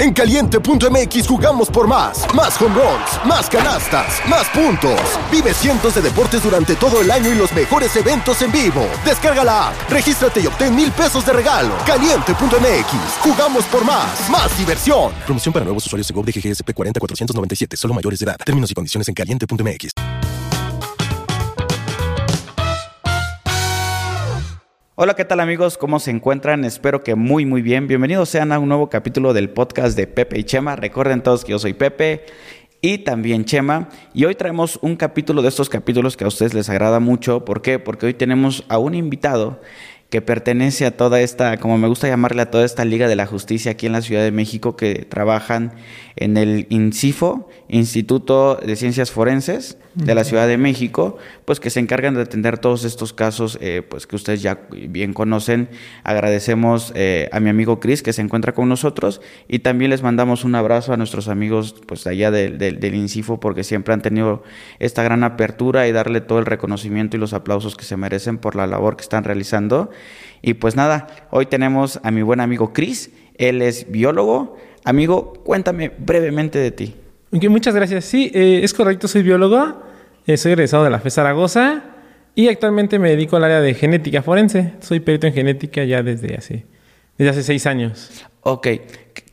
En caliente.mx jugamos por más. Más home runs, más canastas, más puntos. Vive cientos de deportes durante todo el año y los mejores eventos en vivo. Descarga la app, regístrate y obtén mil pesos de regalo. Caliente.mx, jugamos por más. Más diversión. Promoción para nuevos usuarios de GOV de GGSP 40497, solo mayores de edad. Términos y condiciones en caliente.mx. Hola, ¿qué tal amigos? ¿Cómo se encuentran? Espero que muy muy bien. Bienvenidos sean a un nuevo capítulo del podcast de Pepe y Chema. Recuerden todos que yo soy Pepe y también Chema. Y hoy traemos un capítulo de estos capítulos que a ustedes les agrada mucho. ¿Por qué? Porque hoy tenemos a un invitado que pertenece a toda esta, como me gusta llamarle, a toda esta Liga de la Justicia aquí en la Ciudad de México que trabajan en el INCIFO, Instituto de Ciencias Forenses de la Ciudad de México, pues que se encargan de atender todos estos casos eh, pues que ustedes ya bien conocen. Agradecemos eh, a mi amigo Chris que se encuentra con nosotros y también les mandamos un abrazo a nuestros amigos pues allá del INCIFO porque siempre han tenido esta gran apertura y darle todo el reconocimiento y los aplausos que se merecen por la labor que están realizando. Y pues nada, hoy tenemos a mi buen amigo Chris, él es biólogo. Amigo, cuéntame brevemente de ti. Muchas gracias. Sí, eh, es correcto, soy biólogo, eh, soy egresado de la FE Zaragoza y actualmente me dedico al área de genética forense. Soy perito en genética ya desde hace, desde hace seis años. Ok,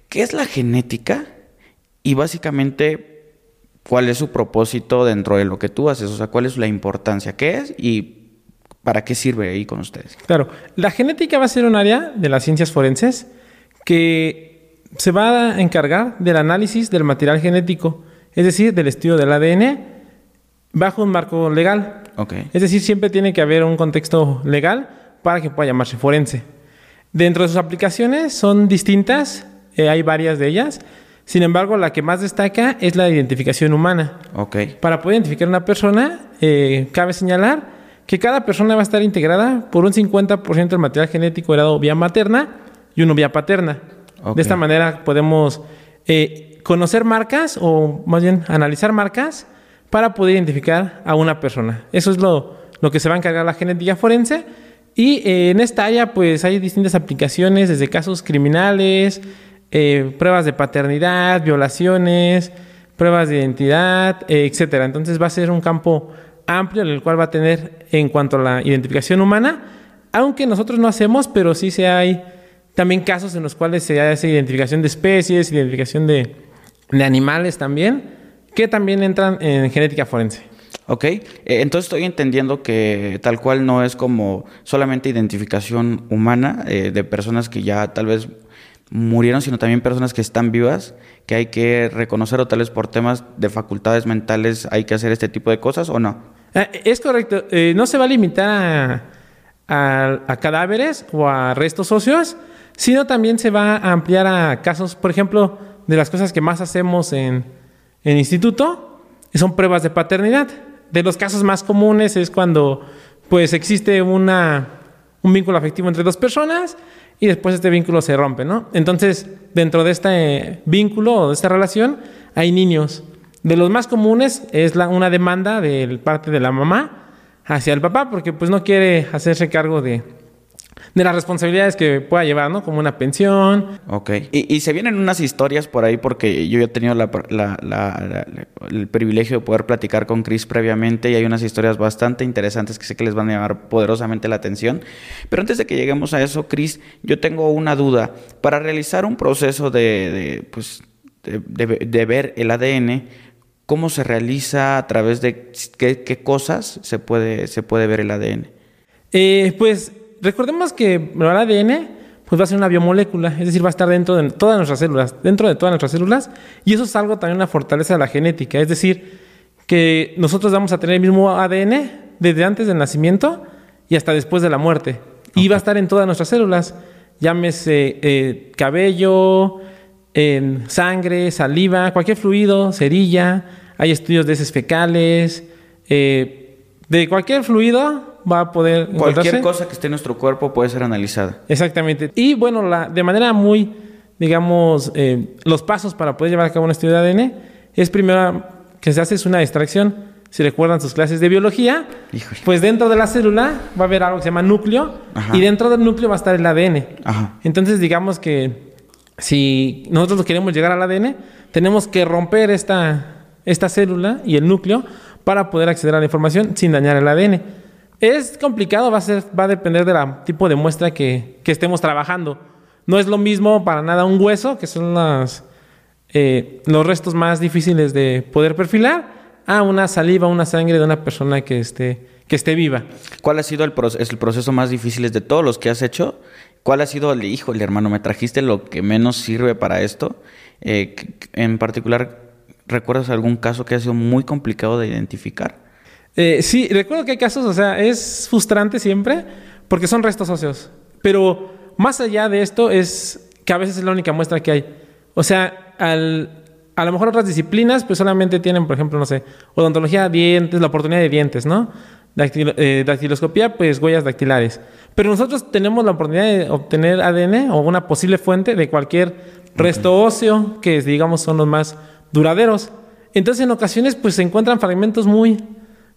¿qué es la genética? Y básicamente, ¿cuál es su propósito dentro de lo que tú haces? O sea, ¿cuál es la importancia? ¿Qué es y para qué sirve ahí con ustedes? Claro, la genética va a ser un área de las ciencias forenses que se va a encargar del análisis del material genético, es decir, del estudio del ADN, bajo un marco legal. Es decir, siempre tiene que haber un contexto legal para que pueda llamarse forense. Dentro de sus aplicaciones son distintas, eh, hay varias de ellas. Sin embargo, la que más destaca es la identificación humana. Para poder identificar a una persona, eh, cabe señalar que cada persona va a estar integrada por un 50% del material genético heredado vía materna y uno vía paterna. De esta manera podemos eh, conocer marcas o más bien analizar marcas para poder identificar a una persona. Eso es lo, que se va a encargar la genética forense. Y eh, en esta área pues hay distintas aplicaciones, desde casos criminales, eh, pruebas de paternidad, violaciones, pruebas de identidad, etcétera. Entonces va a ser un campo amplio en el cual va a tener en cuanto a la identificación humana, aunque nosotros no hacemos, pero sí se hay también casos en los cuales se hace identificación de especies, identificación de, animales también, que también entran en genética forense. Ok, eh, entonces estoy entendiendo que tal cual no es como solamente identificación humana eh, de personas que ya tal vez murieron, sino también personas que están vivas, que hay que reconocer o tal vez por temas de facultades mentales hay que hacer este tipo de cosas o no. Eh, es correcto, no se va a limitar a, a cadáveres o a restos óseos, sino también se va a ampliar a casos, por ejemplo, de las cosas que más hacemos en, en instituto, son pruebas de paternidad. De los casos más comunes es cuando pues existe una, un vínculo afectivo entre dos personas y después este vínculo se rompe, ¿no? Entonces, dentro de este vínculo o de esta relación hay niños. De los más comunes es una demanda de parte de la mamá hacia el papá porque pues no quiere hacerse cargo de, de las responsabilidades que pueda llevar, ¿no? Como una pensión. Ok. Y, se vienen unas historias por ahí porque yo he tenido el privilegio de poder platicar con Chris previamente y hay unas historias bastante interesantes que sé que les van a llamar poderosamente la atención. Pero antes de que lleguemos a eso, Chris, yo tengo una duda. Para realizar un proceso de, pues, de, ver el ADN, ¿cómo se realiza? ¿A través de qué, cosas se puede, se puede ver el ADN? Eh, pues recordemos que el ADN pues va a ser una biomolécula, es decir, va a estar dentro de todas nuestras células, dentro de todas nuestras células, y eso es algo también una fortaleza de la genética, es decir, que nosotros vamos a tener el mismo ADN desde antes del nacimiento y hasta después de la muerte, y va a estar en todas nuestras células, llámese eh, cabello, sangre, saliva, cualquier fluido, cerilla, hay estudios de heces fecales, eh, de cualquier fluido va a poder... Cualquier cosa que esté en nuestro cuerpo puede ser analizada. Exactamente. Y bueno, la, de manera muy, digamos, eh, los pasos para poder llevar a cabo un estudio de ADN es primero que se hace una extracción. Si recuerdan sus clases de biología, pues dentro de la célula va a haber algo que se llama núcleo y dentro del núcleo va a estar el ADN. Entonces digamos que si nosotros queremos llegar al ADN, tenemos que romper esta, esta célula y el núcleo para poder acceder a la información sin dañar el ADN. Es complicado, va a, ser, va a depender del tipo de muestra que, estemos trabajando. No es lo mismo para nada un hueso, que son las, eh, los restos más difíciles de poder perfilar, a una saliva, una sangre de una persona que esté, que esté viva. ¿Cuál ha sido el, el proceso más difícil de todos los que has hecho? ¿Cuál ha sido el hijo, el hermano? ¿Me trajiste lo que menos sirve para esto? Eh, en particular, ¿recuerdas algún caso que ha sido muy complicado de identificar? Eh, sí, recuerdo que hay casos, o sea, es frustrante siempre porque son restos óseos. Pero más allá de esto es que a veces es la única muestra que hay. O sea, al, a lo mejor otras disciplinas pues solamente tienen, por ejemplo, no sé, odontología, dientes, la oportunidad de dientes, ¿no? Eh, dactiloscopía, pues huellas dactilares. Pero nosotros tenemos la oportunidad de obtener ADN o una posible fuente de cualquier resto óseo, que digamos son los más duraderos. Entonces en ocasiones pues se encuentran fragmentos muy,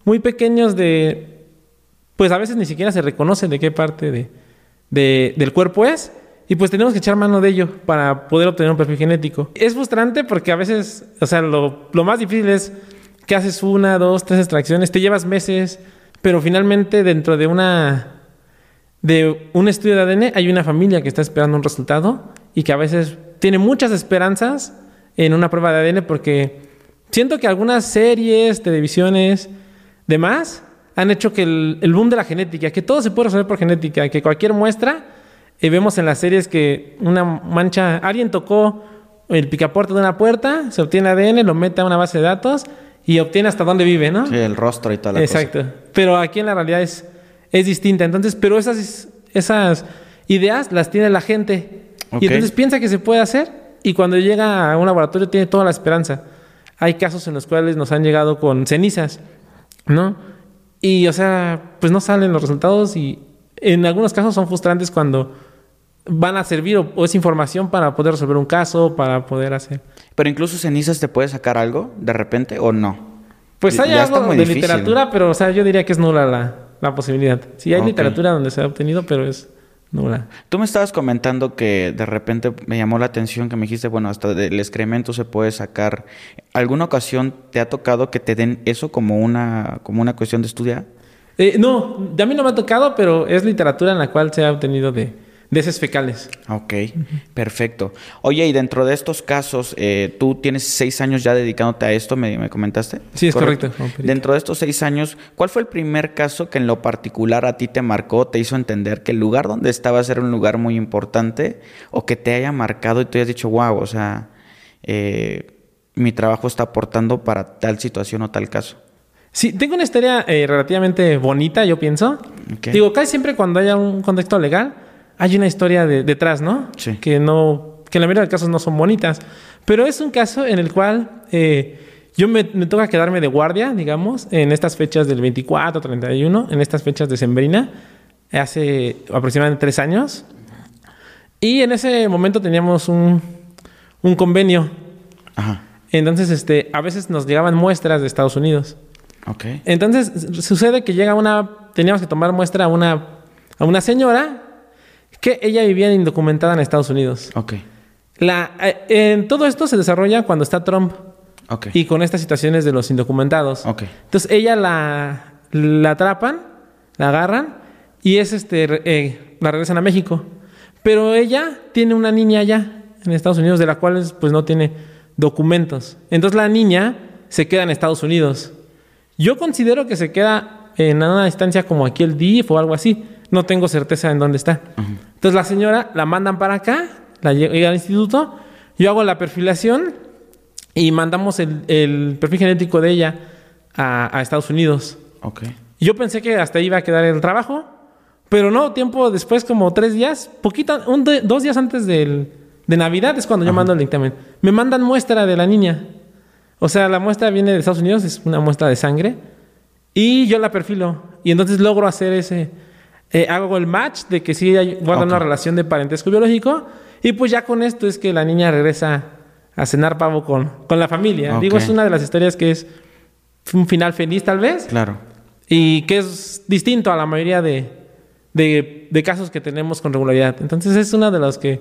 muy pequeños de, pues a veces ni siquiera se reconoce de qué parte de, del cuerpo es. Y pues tenemos que echar mano de ello para poder obtener un perfil genético. Es frustrante porque a veces, o sea, lo, lo más difícil es que haces una, dos, tres extracciones, te llevas meses, pero finalmente dentro de una de un estudio de ADN hay una familia que está esperando un resultado y que a veces tiene muchas esperanzas en una prueba de ADN porque siento que algunas series, televisiones, demás, han hecho que el, boom de la genética, que todo se puede resolver por genética, que cualquier muestra, eh, vemos en las series que una mancha, alguien tocó el picaporte de una puerta, se obtiene ADN, lo mete a una base de datos y obtiene hasta dónde vive, ¿no? Sí, el rostro y toda la Exacto. Pero aquí en la realidad es, es distinta. Entonces, pero esas, esas ideas las tiene la gente. Y entonces piensa que se puede hacer y cuando llega a un laboratorio tiene toda la esperanza. Hay casos en los cuales nos han llegado con cenizas, ¿no? Y, o sea, pues no salen los resultados y en algunos casos son frustrantes cuando van a servir o, es información para poder resolver un caso, para poder hacer. Pero incluso cenizas te puede sacar algo de repente o no. Pues hay algo de literatura, pero o sea, yo diría que es nula la, la posibilidad. Sí, hay literatura donde se ha obtenido, pero es nula. Tú me estabas comentando que de repente me llamó la atención que me dijiste, bueno, hasta del excremento se puede sacar. ¿Alguna ocasión te ha tocado que te den eso como una, como una cuestión de estudiar? Eh, no, a mí no me ha tocado, pero es literatura en la cual se ha obtenido de, de heces fecales. Ok, perfecto. Oye, y dentro de estos casos, eh, tú tienes seis años ya dedicándote a esto, me, comentaste. Sí, es correcto. Dentro de estos seis años, ¿cuál fue el primer caso que en lo particular a ti te marcó, te hizo entender que el lugar donde estabas era un lugar muy importante o que te haya marcado y tú hayas dicho, wow, o sea, eh, mi trabajo está aportando para tal situación o tal caso? Sí, tengo una historia eh, relativamente bonita, yo pienso. Digo, casi siempre cuando haya un contexto legal, hay una historia detrás, ¿no? Sí. Que no, que en la mayoría de casos no son bonitas. Pero es un caso en el cual eh, yo me, toca quedarme de guardia, digamos, en estas fechas del 24, 31, en estas fechas de Sembrina, hace aproximadamente tres años. Y en ese momento teníamos un, un convenio. Ajá. Entonces, este, a veces nos llegaban muestras de Estados Unidos. Ok. Entonces, sucede que llega una, teníamos que tomar muestra a una, a una señora que ella vivía indocumentada en Estados Unidos. Ok. La, eh, en todo esto se desarrolla cuando está Trump. Ok. Y con estas situaciones de los indocumentados. Ok. Entonces ella la, la atrapan, la agarran y es este eh, la regresan a México. Pero ella tiene una niña allá en Estados Unidos de la cual pues no tiene documentos. Entonces la niña se queda en Estados Unidos. Yo considero que se queda en una distancia como aquí el DIF o algo así no tengo certeza en dónde está. Entonces la señora la mandan para acá, la llega al instituto, yo hago la perfilación y mandamos el, perfil genético de ella a, Estados Unidos. Ok. Yo pensé que hasta ahí iba a quedar el trabajo, pero no, tiempo después, como tres días, poquito, un, dos días antes de Navidad es cuando yo mando el dictamen. Me mandan muestra de la niña. O sea, la muestra viene de Estados Unidos, es una muestra de sangre, y yo la perfilo. Y entonces logro hacer ese, eh, hago el match de que sí guardan una relación de parentesco biológico y pues ya con esto es que la niña regresa a cenar pavo con, con la familia. Digo, es una de las historias que es un final feliz tal vez. Claro. Y que es distinto a la mayoría de, de, de casos que tenemos con regularidad. Entonces es una de las que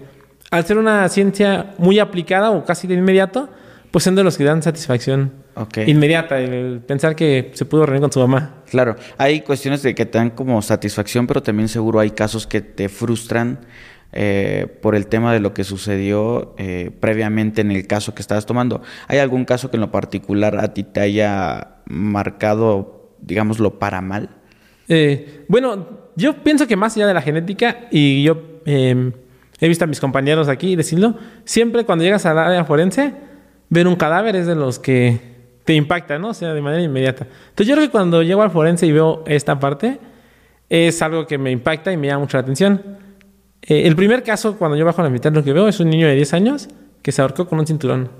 al ser una ciencia muy aplicada o casi de inmediato, pues son de los que dan satisfacción Ok. inmediata, el pensar que se pudo reunir con su mamá. Claro, hay cuestiones de que te dan como satisfacción, pero también seguro hay casos que te frustran eh, por el tema de lo que sucedió eh, previamente en el caso que estabas tomando. ¿Hay algún caso que en lo particular a ti te haya marcado, digámoslo, para mal? Eh, bueno, yo pienso que más allá de la genética, y yo eh, he visto a mis compañeros aquí decirlo, siempre cuando llegas al área forense, ver un cadáver es de los que te impacta, ¿no? O sea, de manera inmediata. Entonces yo creo que cuando llego al forense y veo esta parte, es algo que me impacta y me llama mucho la atención. Eh, el primer caso, cuando yo bajo la mitad, lo que veo es un niño de 10 años que se ahorcó con un cinturón.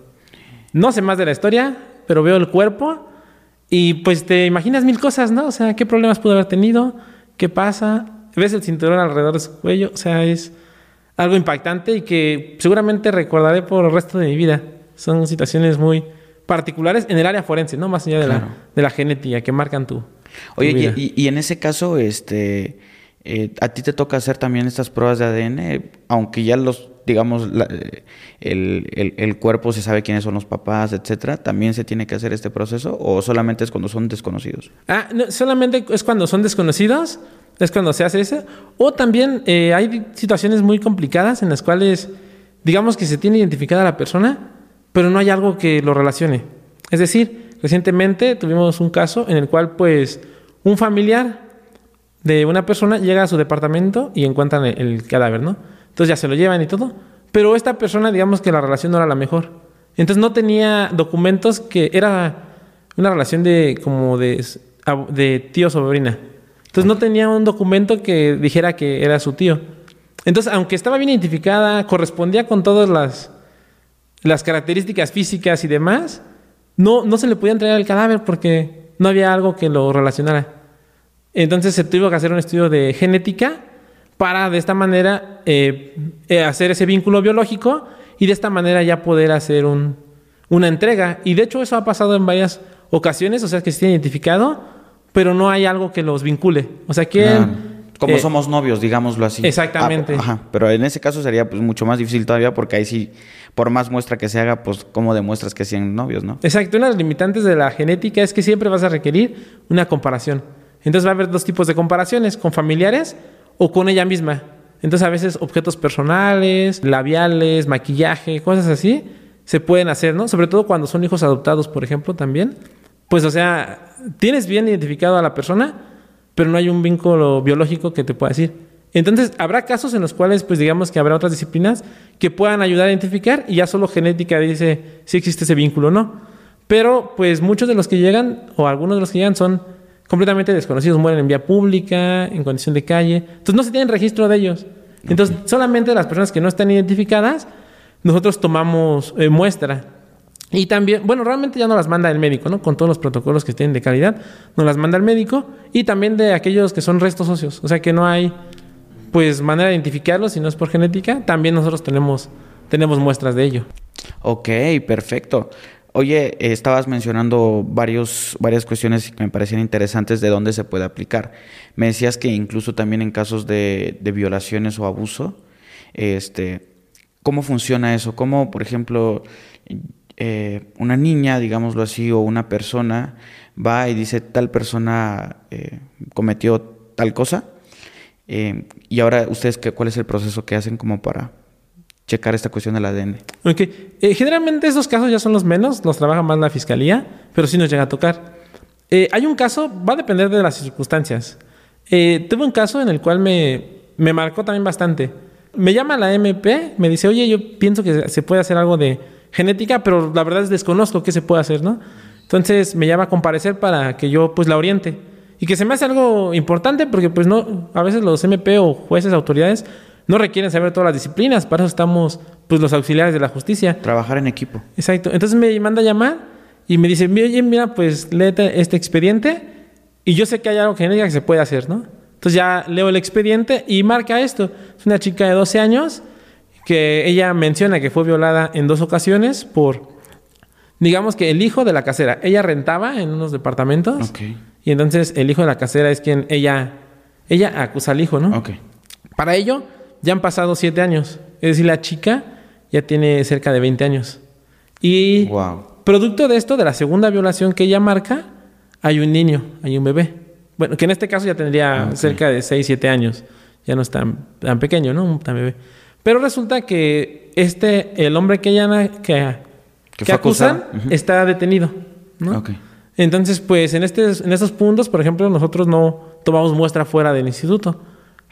No sé más de la historia, pero veo el cuerpo y pues te imaginas mil cosas, ¿no? O sea, ¿qué problemas pudo haber tenido? ¿Qué pasa? Ves el cinturón alrededor de su cuello, o sea, es algo impactante y que seguramente recordaré por el resto de mi vida. Son situaciones muy particulares en el área forense, ¿no? Más allá de, Claro. la, de la genética que marcan tu, tu Oye, vida. y, en ese caso, este, eh, a ti te toca hacer también estas pruebas de ADN, aunque ya los, digamos, la- el, el- el cuerpo se sabe quiénes son los papás, etcétera, ¿también se tiene que hacer este proceso o solamente es cuando son desconocidos? Ah, no, solamente es cuando son desconocidos, es cuando se hace eso. O también eh, hay situaciones muy complicadas en las cuales, digamos que se tiene identificada la persona, pero no hay algo que lo relacione. Es decir, recientemente tuvimos un caso en el cual, pues, un familiar de una persona llega a su departamento y encuentran el, el cadáver, ¿no? Entonces ya se lo llevan y todo. Pero esta persona, digamos que la relación no era la mejor. Entonces no tenía documentos que era una relación de como de, de tío sobrina. Entonces no tenía un documento que dijera que era su tío. Entonces, aunque estaba bien identificada, correspondía con todas las, las características físicas y demás, no, no se le podía entregar el cadáver porque no había algo que lo relacionara. Entonces se tuvo que hacer un estudio de genética para de esta manera eh, eh, hacer ese vínculo biológico y de esta manera ya poder hacer un, una entrega. Y de hecho eso ha pasado en varias ocasiones, o sea que se tiene identificado, pero no hay algo que los vincule. O sea que... como eh, somos novios, digámoslo así. Exactamente. Ah, ajá, pero en ese caso sería pues mucho más difícil todavía porque ahí sí, por más muestra que se haga, pues cómo demuestras que sean novios, ¿no? Exacto, una de las limitantes de la genética es que siempre vas a requerir una comparación. Entonces va a haber dos tipos de comparaciones, con familiares o con ella misma. Entonces a veces objetos personales, labiales, maquillaje, cosas así, se pueden hacer, ¿no? Sobre todo cuando son hijos adoptados, por ejemplo, también. Pues o sea, tienes bien identificado a la persona, pero no hay un vínculo biológico que te pueda decir. Entonces, habrá casos en los cuales, pues digamos que habrá otras disciplinas que puedan ayudar a identificar y ya solo genética dice si existe ese vínculo o no. Pero, pues muchos de los que llegan, o algunos de los que llegan, son completamente desconocidos, mueren en vía pública, en condición de calle. Entonces, no se tiene registro de ellos. Entonces, solamente las personas que no están identificadas, nosotros tomamos eh, muestra. Y también, bueno, realmente ya no las manda el médico, ¿no? Con todos los protocolos que tienen de calidad, nos las manda el médico y también de aquellos que son restos óseos, o sea que no hay, pues, manera de identificarlos si no es por genética, también nosotros tenemos, tenemos muestras de ello. Ok, perfecto. Oye, estabas mencionando varios, varias cuestiones que me parecían interesantes de dónde se puede aplicar. Me decías que incluso también en casos de, de violaciones o abuso, este, ¿cómo funciona eso? ¿Cómo, por ejemplo, eh, una niña, digámoslo así, o una persona va y dice tal persona eh, cometió tal cosa? Eh, y ahora, ¿ustedes qué, cuál es el proceso que hacen como para checar esta cuestión del ADN? Ok, eh, generalmente esos casos ya son los menos, los trabaja más la fiscalía, pero sí nos llega a tocar. Hay un caso, va a depender de las circunstancias. Tuve un caso en el cual me, me marcó también bastante. Me llama la MP, me dice, oye, yo pienso que se puede hacer algo de genética, pero la verdad es desconozco qué se puede hacer, ¿no? Entonces me llama a comparecer para que yo pues la oriente. Y que se me hace algo importante porque pues no, a veces los MP o jueces, autoridades, no requieren saber todas las disciplinas, para eso estamos pues los auxiliares de la justicia. Trabajar en equipo. Exacto. Entonces me manda a llamar y me dice, oye, mira, pues léete este expediente y yo sé que hay algo genética que se puede hacer, ¿no? Entonces ya leo el expediente y marca esto. Es una chica de 12 años que ella menciona que fue violada en dos ocasiones por, digamos que el hijo de la casera. Ella rentaba en unos departamentos y entonces el hijo de la casera es quien ella, ella acusa al hijo, ¿no? Ok. Para ello, ya han pasado siete años. Es decir, la chica ya tiene cerca de 20 años. Y Wow. producto de esto, de la segunda violación que ella marca, hay un niño, hay un bebé. Bueno, que en este caso ya tendría Ah, cerca de 6, 7 años. Ya no es tan, tan pequeño, ¿no? Tan bebé. Pero resulta que este, el hombre que ella que, Que acusan está detenido, ¿no? Entonces, pues en, este, en estos puntos, por ejemplo, nosotros no tomamos muestra fuera del instituto.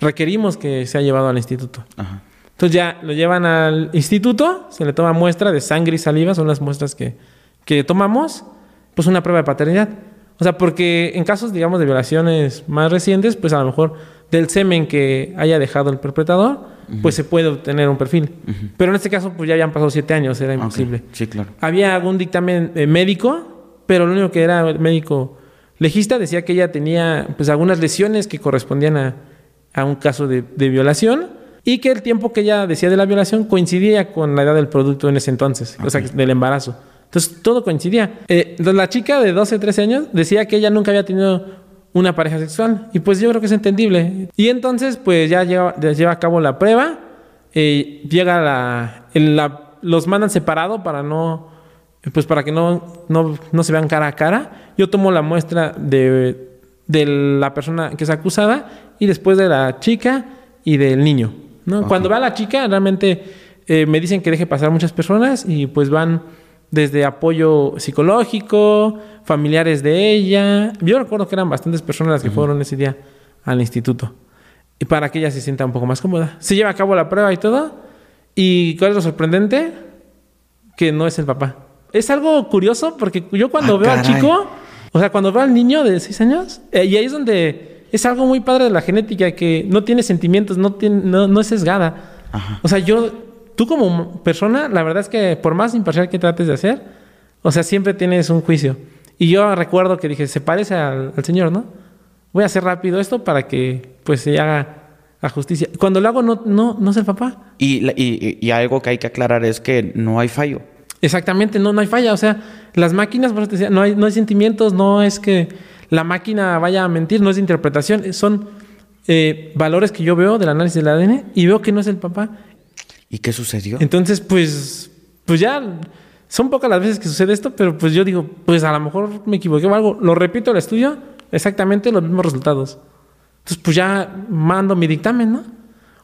Requerimos que sea llevado al instituto. Ajá. Entonces ya lo llevan al instituto, se le toma muestra de sangre y saliva, son las muestras que, que tomamos, pues una prueba de paternidad. O sea, porque en casos, digamos, de violaciones más recientes, pues a lo mejor del semen que haya dejado el perpetrador, pues se puede obtener un perfil. Pero en este caso, pues ya habían pasado siete años, era imposible. Sí, claro. Había algún dictamen eh, médico, pero lo único que era el médico legista decía que ella tenía pues algunas lesiones que correspondían a, a un caso de, de violación y que el tiempo que ella decía de la violación coincidía con la edad del producto en ese entonces, o sea, del embarazo. Entonces todo coincidía. Eh, la chica de 12, 13 años decía que ella nunca había tenido una pareja sexual y pues yo creo que es entendible. Y entonces pues ya lleva, ya lleva a cabo la prueba, eh, llega la, el- la- los mandan separado para no pues para que no, no, no se vean cara a cara. Yo tomo la muestra de, de la persona que es acusada y después de la chica y del niño. ¿no? Cuando va la chica, realmente eh, me dicen que deje pasar muchas personas y pues van desde apoyo psicológico, familiares de ella. Yo recuerdo que eran bastantes personas las que fueron ese día al instituto. Y para que ella se sienta un poco más cómoda. Se lleva a cabo la prueba y todo. ¿Y cuál es lo sorprendente? Que no es el papá. Es algo curioso porque yo cuando Ah, veo al caray. chico, o sea, cuando veo al niño de 6 años, eh, y ahí es donde es algo muy padre de la genética, que no tiene sentimientos, no, tiene, no, no es sesgada. Ajá. O sea, yo, tú como persona, la verdad es que por más imparcial que trates de hacer, o sea, siempre tienes un juicio. Y yo recuerdo que dije, se parece al, al Señor, ¿no? Voy a hacer rápido esto para que pues se haga la justicia. Cuando lo hago, no, no, no es el papá. Y, y- y algo que hay que aclarar es que no hay fallo. Exactamente, no, no hay falla. O sea, las máquinas, por eso te decía, no hay, no hay sentimientos, no es que la máquina vaya a mentir, no es interpretación, son eh, valores que yo veo del análisis del ADN y veo que no es el papá. ¿Y qué sucedió? Entonces, pues, pues ya son pocas las veces que sucede esto, pero pues yo digo, pues a lo mejor me equivoqué o algo. Lo repito el estudio, exactamente los mismos resultados. Entonces, pues ya mando mi dictamen, ¿no?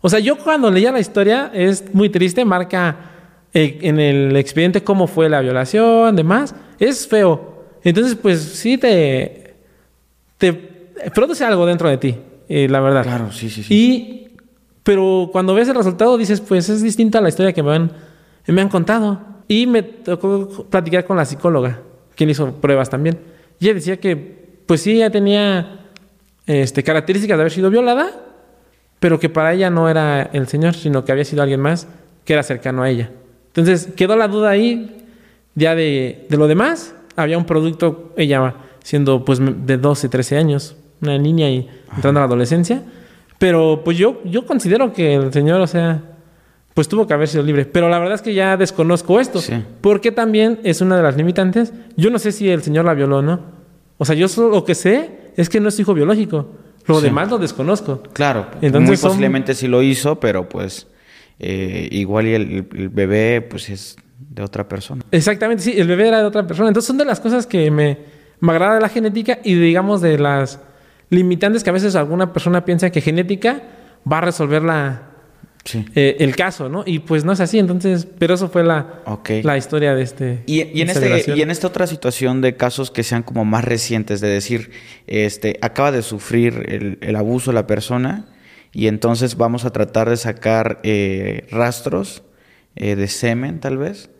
O sea, yo cuando leía la historia es muy triste, marca eh, en el expediente cómo fue la violación, demás. Es feo. Entonces, pues sí te, te produce algo dentro de ti, eh, la verdad. Claro, sí, sí, sí. Y, pero cuando ves el resultado dices, pues es distinta a la historia que me han, me han contado. Y me tocó platicar con la psicóloga, quien hizo pruebas también. Y ella decía que, pues sí, ella tenía este, características de haber sido violada, pero que para ella no era el señor, sino que había sido alguien más que era cercano a ella. Entonces quedó la duda ahí ya de, de lo demás. Había un producto, ella siendo pues de 12, 13 años, una niña y entrando a la adolescencia. Pero pues yo, yo considero que el señor, o sea, pues tuvo que haber sido libre. Pero la verdad es que ya desconozco esto. Sí. Porque también es una de las limitantes. Yo no sé si el señor la violó o no. O sea, yo solo lo que sé es que no es hijo biológico. Lo Sí. demás lo desconozco. Claro, Entonces muy son- posiblemente sí lo hizo, pero pues eh, igual y el, el bebé pues es de otra persona. Exactamente, sí, el bebé era de otra persona. Entonces son de las cosas que me, me agrada de la genética y digamos de las limitantes que a veces alguna persona piensa que genética va a resolver la, Sí. eh, el caso, ¿no? Y pues no es así, entonces, pero eso fue la, la historia de este. Y, y en esta este, y en esta otra situación de casos que sean como más recientes, de decir, este, acaba de sufrir el, el abuso la persona y entonces vamos a tratar de sacar eh, rastros eh, de semen, tal vez,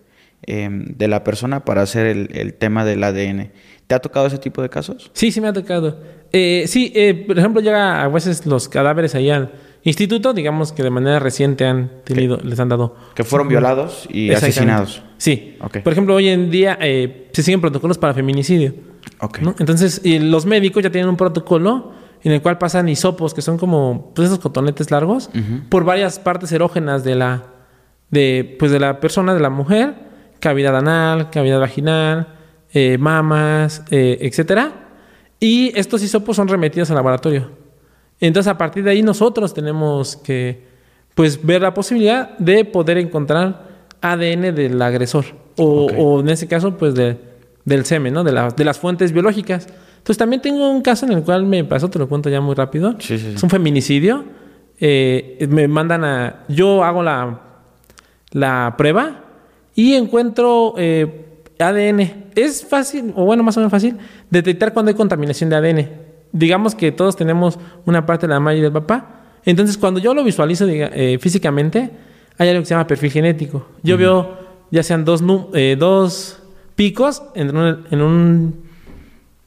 eh, de la persona para hacer el, el tema del ADN. ¿Te ha tocado ese tipo de casos? Sí, sí me ha tocado. Eh, sí, eh, por ejemplo, llega a veces los cadáveres ahí al instituto, digamos que de manera reciente han tenido, les han dado. Que fueron violados y asesinados. Sí. Ok. Por ejemplo, hoy en día eh, se siguen protocolos para feminicidio. Ok. ¿no? Entonces, y los médicos ya tienen un protocolo en el cual pasan hisopos, que son como pues, esos cotonetes largos, por varias partes erógenas de la, de, pues, de la persona, de la mujer, cavidad anal, cavidad vaginal, eh, mamas, eh, etcétera. Y estos hisopos son remitidos al laboratorio. Entonces, a partir de ahí nosotros tenemos que pues ver la posibilidad de poder encontrar ADN del agresor. O, en ese caso, pues de- del semen, ¿no? De, la- de las fuentes biológicas. Entonces también tengo un caso en el cual me pasó, te lo cuento ya muy rápido. Sí, sí, sí. Es un feminicidio. Eh, me mandan a... Yo hago la, la prueba y encuentro eh, ADN. Es fácil, o bueno, más o menos fácil, detectar cuando hay contaminación de ADN. Digamos que todos tenemos una parte de la mamá y del papá. Entonces, cuando yo lo visualizo diga- eh, físicamente, hay algo que se llama perfil genético. Yo veo ya sean dos, eh, dos picos en un, en un,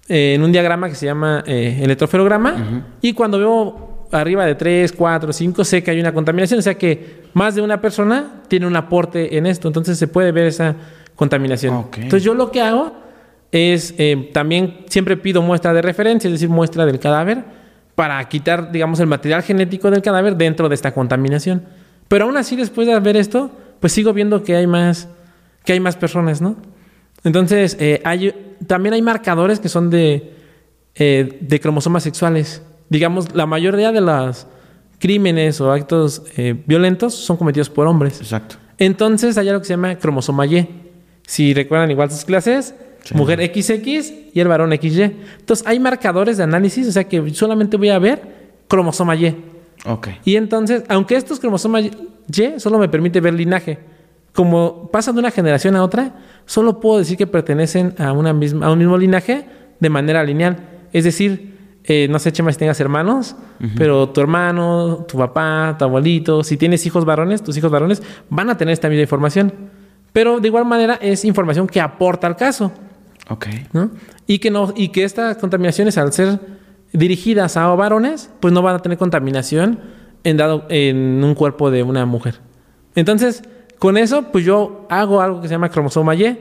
eh, en un diagrama que se llama eh, electroferograma. Y cuando veo arriba de 3, 4, 5, sé que hay una contaminación. O sea que más de una persona tiene un aporte en esto. Entonces se puede ver esa contaminación. Ok. Entonces yo lo que hago es eh, también siempre pido muestra de referencia, es decir, muestra del cadáver, para quitar, digamos, el material genético del cadáver dentro de esta contaminación. Pero aún así, después de ver esto, pues sigo viendo que hay más, que hay más personas, ¿no? Entonces, eh, hay, también hay marcadores que son de, eh, de cromosomas sexuales. Digamos, la mayoría de los crímenes o actos eh, violentos son cometidos por hombres. Exacto. Entonces hay algo que se llama cromosoma Y. Si recuerdan igual sus clases, mujer XX y el varón XY. Entonces hay marcadores de análisis, o sea que solamente voy a ver cromosoma Y. Ok. Y entonces, aunque estos cromosomas Y solo me permite ver linaje, como pasan de una generación a otra, solo puedo decir que pertenecen a, una misma, a un mismo linaje de manera lineal. Es decir, eh, no sé, Chema, si tengas hermanos, pero tu hermano, tu papá, tu abuelito, si tienes hijos varones, tus hijos varones van a tener esta misma información. Pero de igual manera es información que aporta al caso. Ok. ¿no? Y que no, y que estas contaminaciones, al ser dirigidas a varones, pues no van a tener contaminación en dado en un cuerpo de una mujer. Entonces, con eso, pues yo hago algo que se llama cromosoma Y.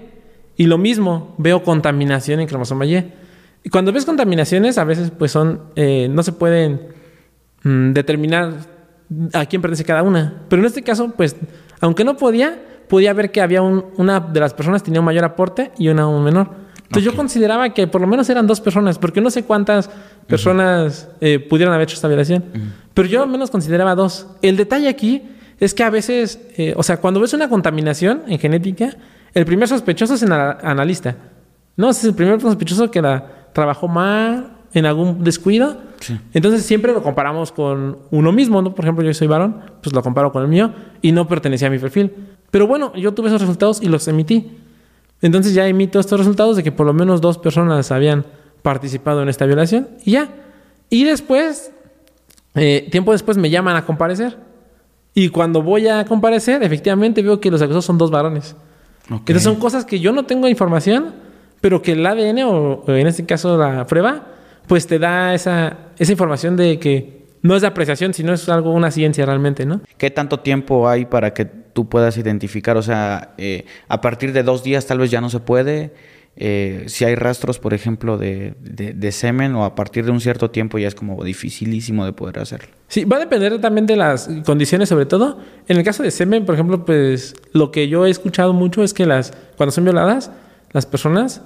Y lo mismo, veo contaminación en cromosoma Y. Y cuando ves contaminaciones, a veces pues son, eh, no se pueden mm, determinar a quién pertenece cada una. Pero en este caso, pues, aunque no podía, podía ver que había un- una de las personas tenía un mayor aporte y una un menor. Entonces yo consideraba que por lo menos eran dos personas, porque no sé cuántas personas eh, pudieran haber hecho esta violación. Pero yo al menos consideraba dos. El detalle aquí es que a veces, eh, o sea, cuando ves una contaminación en genética, el primer sospechoso es el ana- analista. No, es el primer sospechoso que la trabajó mal, en algún descuido. Sí. Entonces siempre lo comparamos con uno mismo, ¿no? Por ejemplo, yo soy varón, pues lo comparo con el mío y no pertenecía a mi perfil. Pero bueno, yo tuve esos resultados y los emití. Entonces ya emito estos resultados de que por lo menos dos personas habían participado en esta violación y ya. Y después, eh, tiempo después me llaman a comparecer. Y cuando voy a comparecer, efectivamente veo que los acusados son dos varones. Ok. Entonces son cosas que yo no tengo información, pero que el ADN o, o en este caso la prueba, pues te da esa, esa información de que no es de apreciación, sino es algo, una ciencia realmente, ¿no? ¿Qué tanto tiempo hay para que tú puedas identificar? O sea, eh, a partir de dos días tal vez ya no se puede. Eh, si hay rastros, por ejemplo, de, de- de semen o a partir de un cierto tiempo ya es como dificilísimo de poder hacerlo. Sí, va a depender también de las condiciones, sobre todo. En el caso de semen, por ejemplo, pues lo que yo he escuchado mucho es que las cuando son violadas, las personas,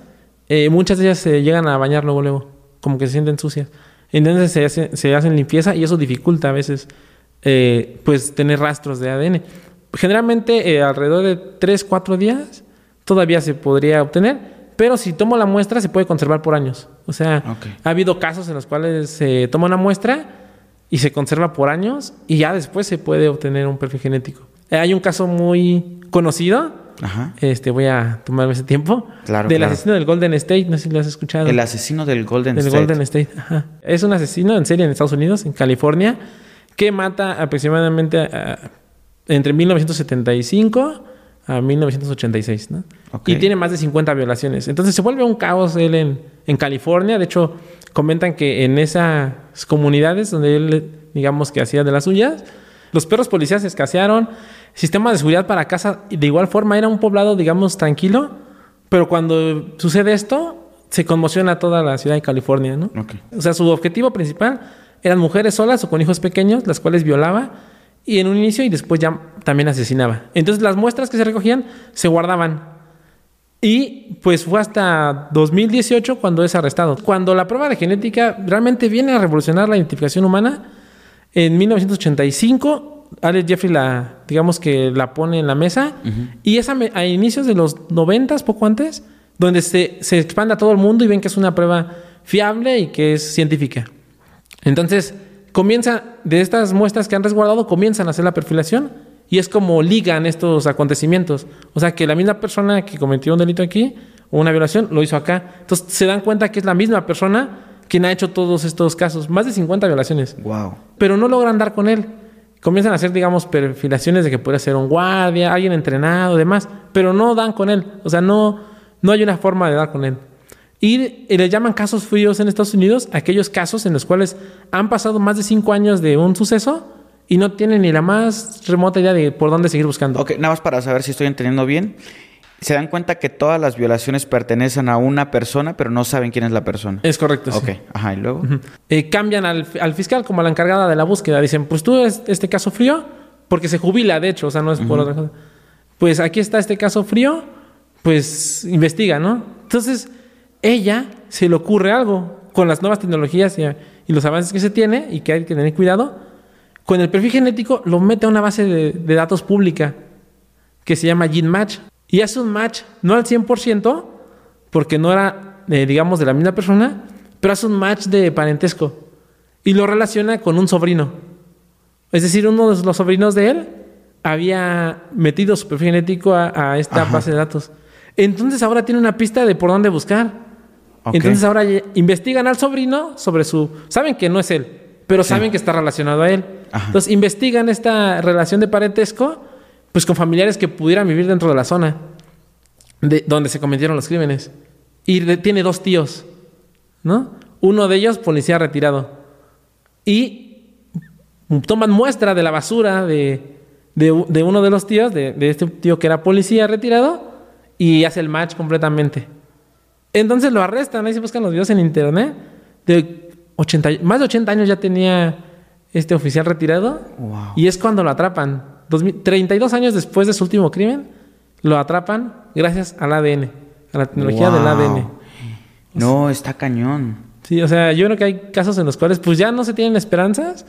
eh, muchas de ellas se llegan a bañar luego, luego, como que se sienten sucias. Entonces se, hace- se hacen limpieza y eso dificulta a veces, eh, pues, tener rastros de ADN. Generalmente, eh, alrededor de 3, 4 días, todavía se podría obtener, pero si tomo la muestra, se puede conservar por años. O sea, Ok. ha habido casos en los cuales se toma una muestra y se conserva por años y ya después se puede obtener un perfil genético. Eh, hay un caso muy conocido, Ajá. este voy a tomarme ese tiempo, Claro, del claro. asesino del Golden State, no sé si lo has escuchado. El asesino del Golden del State. Golden State. ajá. Es un asesino en serie en Estados Unidos, en California, que mata aproximadamente a- entre 1975 a 1986, ¿no? Y tiene más de 50 violaciones. Entonces se vuelve un caos él en, en California. De hecho, comentan que en esas comunidades donde él, digamos que hacía de las suyas, los perros policías escasearon, sistemas de seguridad para casa, de igual forma era un poblado, digamos, tranquilo, pero cuando sucede esto, se conmociona toda la ciudad de California, ¿no? Ok. O sea, su objetivo principal eran mujeres solas o con hijos pequeños, las cuales violaba y en un inicio y después ya también asesinaba. Entonces las muestras que se recogían se guardaban. Y pues fue hasta 2018 cuando es arrestado. Cuando la prueba de genética realmente viene a revolucionar la identificación humana, en 1985 Alex Jeffrey la, digamos que la pone en la mesa. Y es a, inicios de los noventas, poco antes, donde se, se expande a todo el mundo y ven que es una prueba fiable y que es científica. Entonces, comienza, de estas muestras que han resguardado, comienzan a hacer la perfilación y es como ligan estos acontecimientos. O sea, que la misma persona que cometió un delito aquí o una violación lo hizo acá. Entonces, se dan cuenta que es la misma persona quien ha hecho todos estos casos, más de 50 violaciones Wow. pero no logran dar con él. Comienzan a hacer, digamos, perfilaciones de que puede ser un guardia, alguien entrenado, demás, pero no dan con él. O sea, no, no hay una forma de dar con él. Y, y le llaman casos fríos en Estados Unidos aquellos casos en los cuales han pasado más de cinco años de un suceso y no tienen ni la más remota idea de por dónde seguir buscando. Ok, nada más para saber si estoy entendiendo bien. Se dan cuenta que todas las violaciones pertenecen a una persona, pero no saben quién es la persona. Es correcto. sí. Ok, ajá, y luego. Eh, cambian al, al fiscal como a la encargada de la búsqueda. Dicen, pues tú es este caso frío, porque se jubila, de hecho, o sea, no es por otra cosa. Pues aquí está este caso frío, pues investiga, ¿no? Entonces, ella se le ocurre algo con las nuevas tecnologías y, y los avances que se tiene y que hay que tener cuidado. Con el perfil genético lo mete a una base de, de datos pública que se llama GeneMatch. Y hace un match, no al 100%, porque no era, eh, digamos, de la misma persona, pero hace un match de parentesco. Y lo relaciona con un sobrino. Es decir, uno de los sobrinos de él había metido su perfil genético a, a esta Ajá. base de datos. Entonces ahora tiene una pista de por dónde buscar. Entonces ahora investigan al sobrino sobre su... Saben que no es él, pero saben que está relacionado a él. Ajá. Entonces investigan esta relación de parentesco pues con familiares que pudieran vivir dentro de la zona de donde se cometieron los crímenes. Y tiene dos tíos, ¿no? Uno de ellos policía retirado. Y toman muestra de la basura de, de uno de los tíos, de, de este tío que era policía retirado, y hace el match completamente. Entonces lo arrestan, ahí se buscan los videos en internet. De 80, y- más de 80 años ya tenía este oficial retirado. Wow. Y es cuando lo atrapan. 2000 32 años después de su último crimen, lo atrapan gracias al ADN, a la tecnología del. ADN. No, está cañón. Sí, o sea, yo creo que hay casos en los cuales pues ya no se tienen esperanzas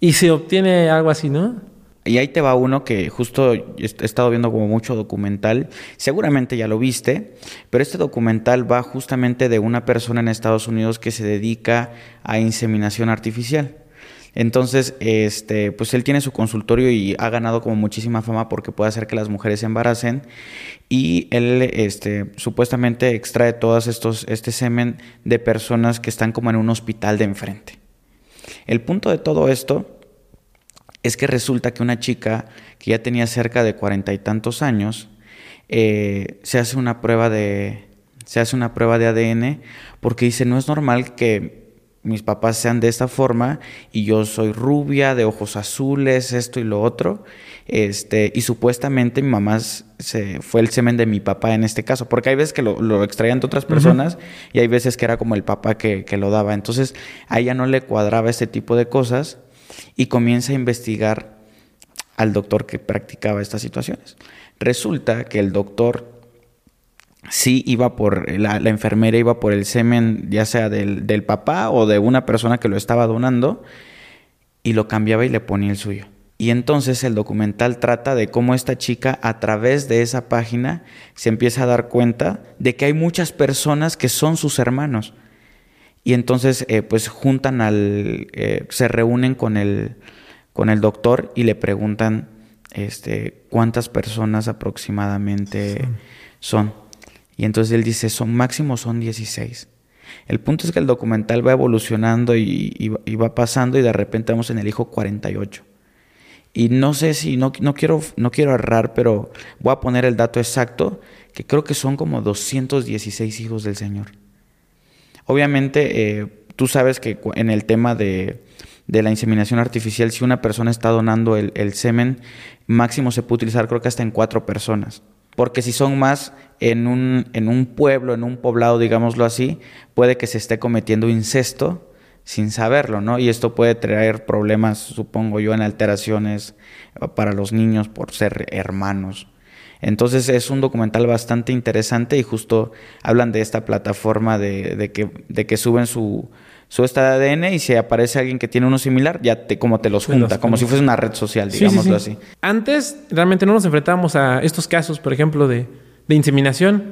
y se obtiene algo así, ¿no? Y ahí te va uno que justo he estado viendo como mucho documental. Seguramente ya lo viste, pero este documental va justamente de una persona en Estados Unidos que se dedica a inseminación artificial. Entonces, este, pues él tiene su consultorio y ha ganado como muchísima fama porque puede hacer que las mujeres se embaracen. Y él, este, supuestamente extrae todos estos, este semen de personas que están como en un hospital de enfrente. El punto de todo esto es que resulta que una chica que ya tenía cerca de cuarenta y tantos años eh, se hace una prueba de se hace una prueba de ADN porque dice no es normal que mis papás sean de esta forma y yo soy rubia de ojos azules esto y lo otro este y supuestamente mi mamá se fue el semen de mi papá en este caso porque hay veces que lo, lo extraían de otras personas y hay veces que era como el papá que, que lo daba entonces a ella no le cuadraba este tipo de cosas y comienza a investigar al doctor que practicaba estas situaciones. Resulta que el doctor sí iba por, la, la enfermera iba por el semen, ya sea del, del papá o de una persona que lo estaba donando, y lo cambiaba y le ponía el suyo. Y entonces el documental trata de cómo esta chica a través de esa página se empieza a dar cuenta de que hay muchas personas que son sus hermanos. Y entonces, eh, pues juntan al. eh, se reúnen con el, con el doctor y le preguntan este, cuántas personas aproximadamente son. Y entonces él dice: son máximo son 16. El punto es que el documental va evolucionando y, y va- pasando, y de repente vamos en el hijo 48. Y no sé si, no, no, quiero, no quiero errar, pero voy a poner el dato exacto, que creo que son como 216 hijos del Señor. Obviamente, eh, tú sabes que en el tema de, de la inseminación artificial, si una persona está donando el, el semen, máximo se puede utilizar creo que hasta en cuatro personas. Porque si son más en un, en un pueblo, en un poblado, digámoslo así, puede que se esté cometiendo incesto sin saberlo, ¿no? Y esto puede traer problemas, supongo yo, en alteraciones eh, para los niños por ser hermanos. Entonces es un documental bastante interesante y justo hablan de esta plataforma de, de que, de que suben su, su esta de ADN y si aparece alguien que tiene uno similar, ya te, como te los junta, como si fuese una red social, digámoslo así. Antes realmente no nos enfrentábamos a estos casos, por ejemplo, de, de, inseminación.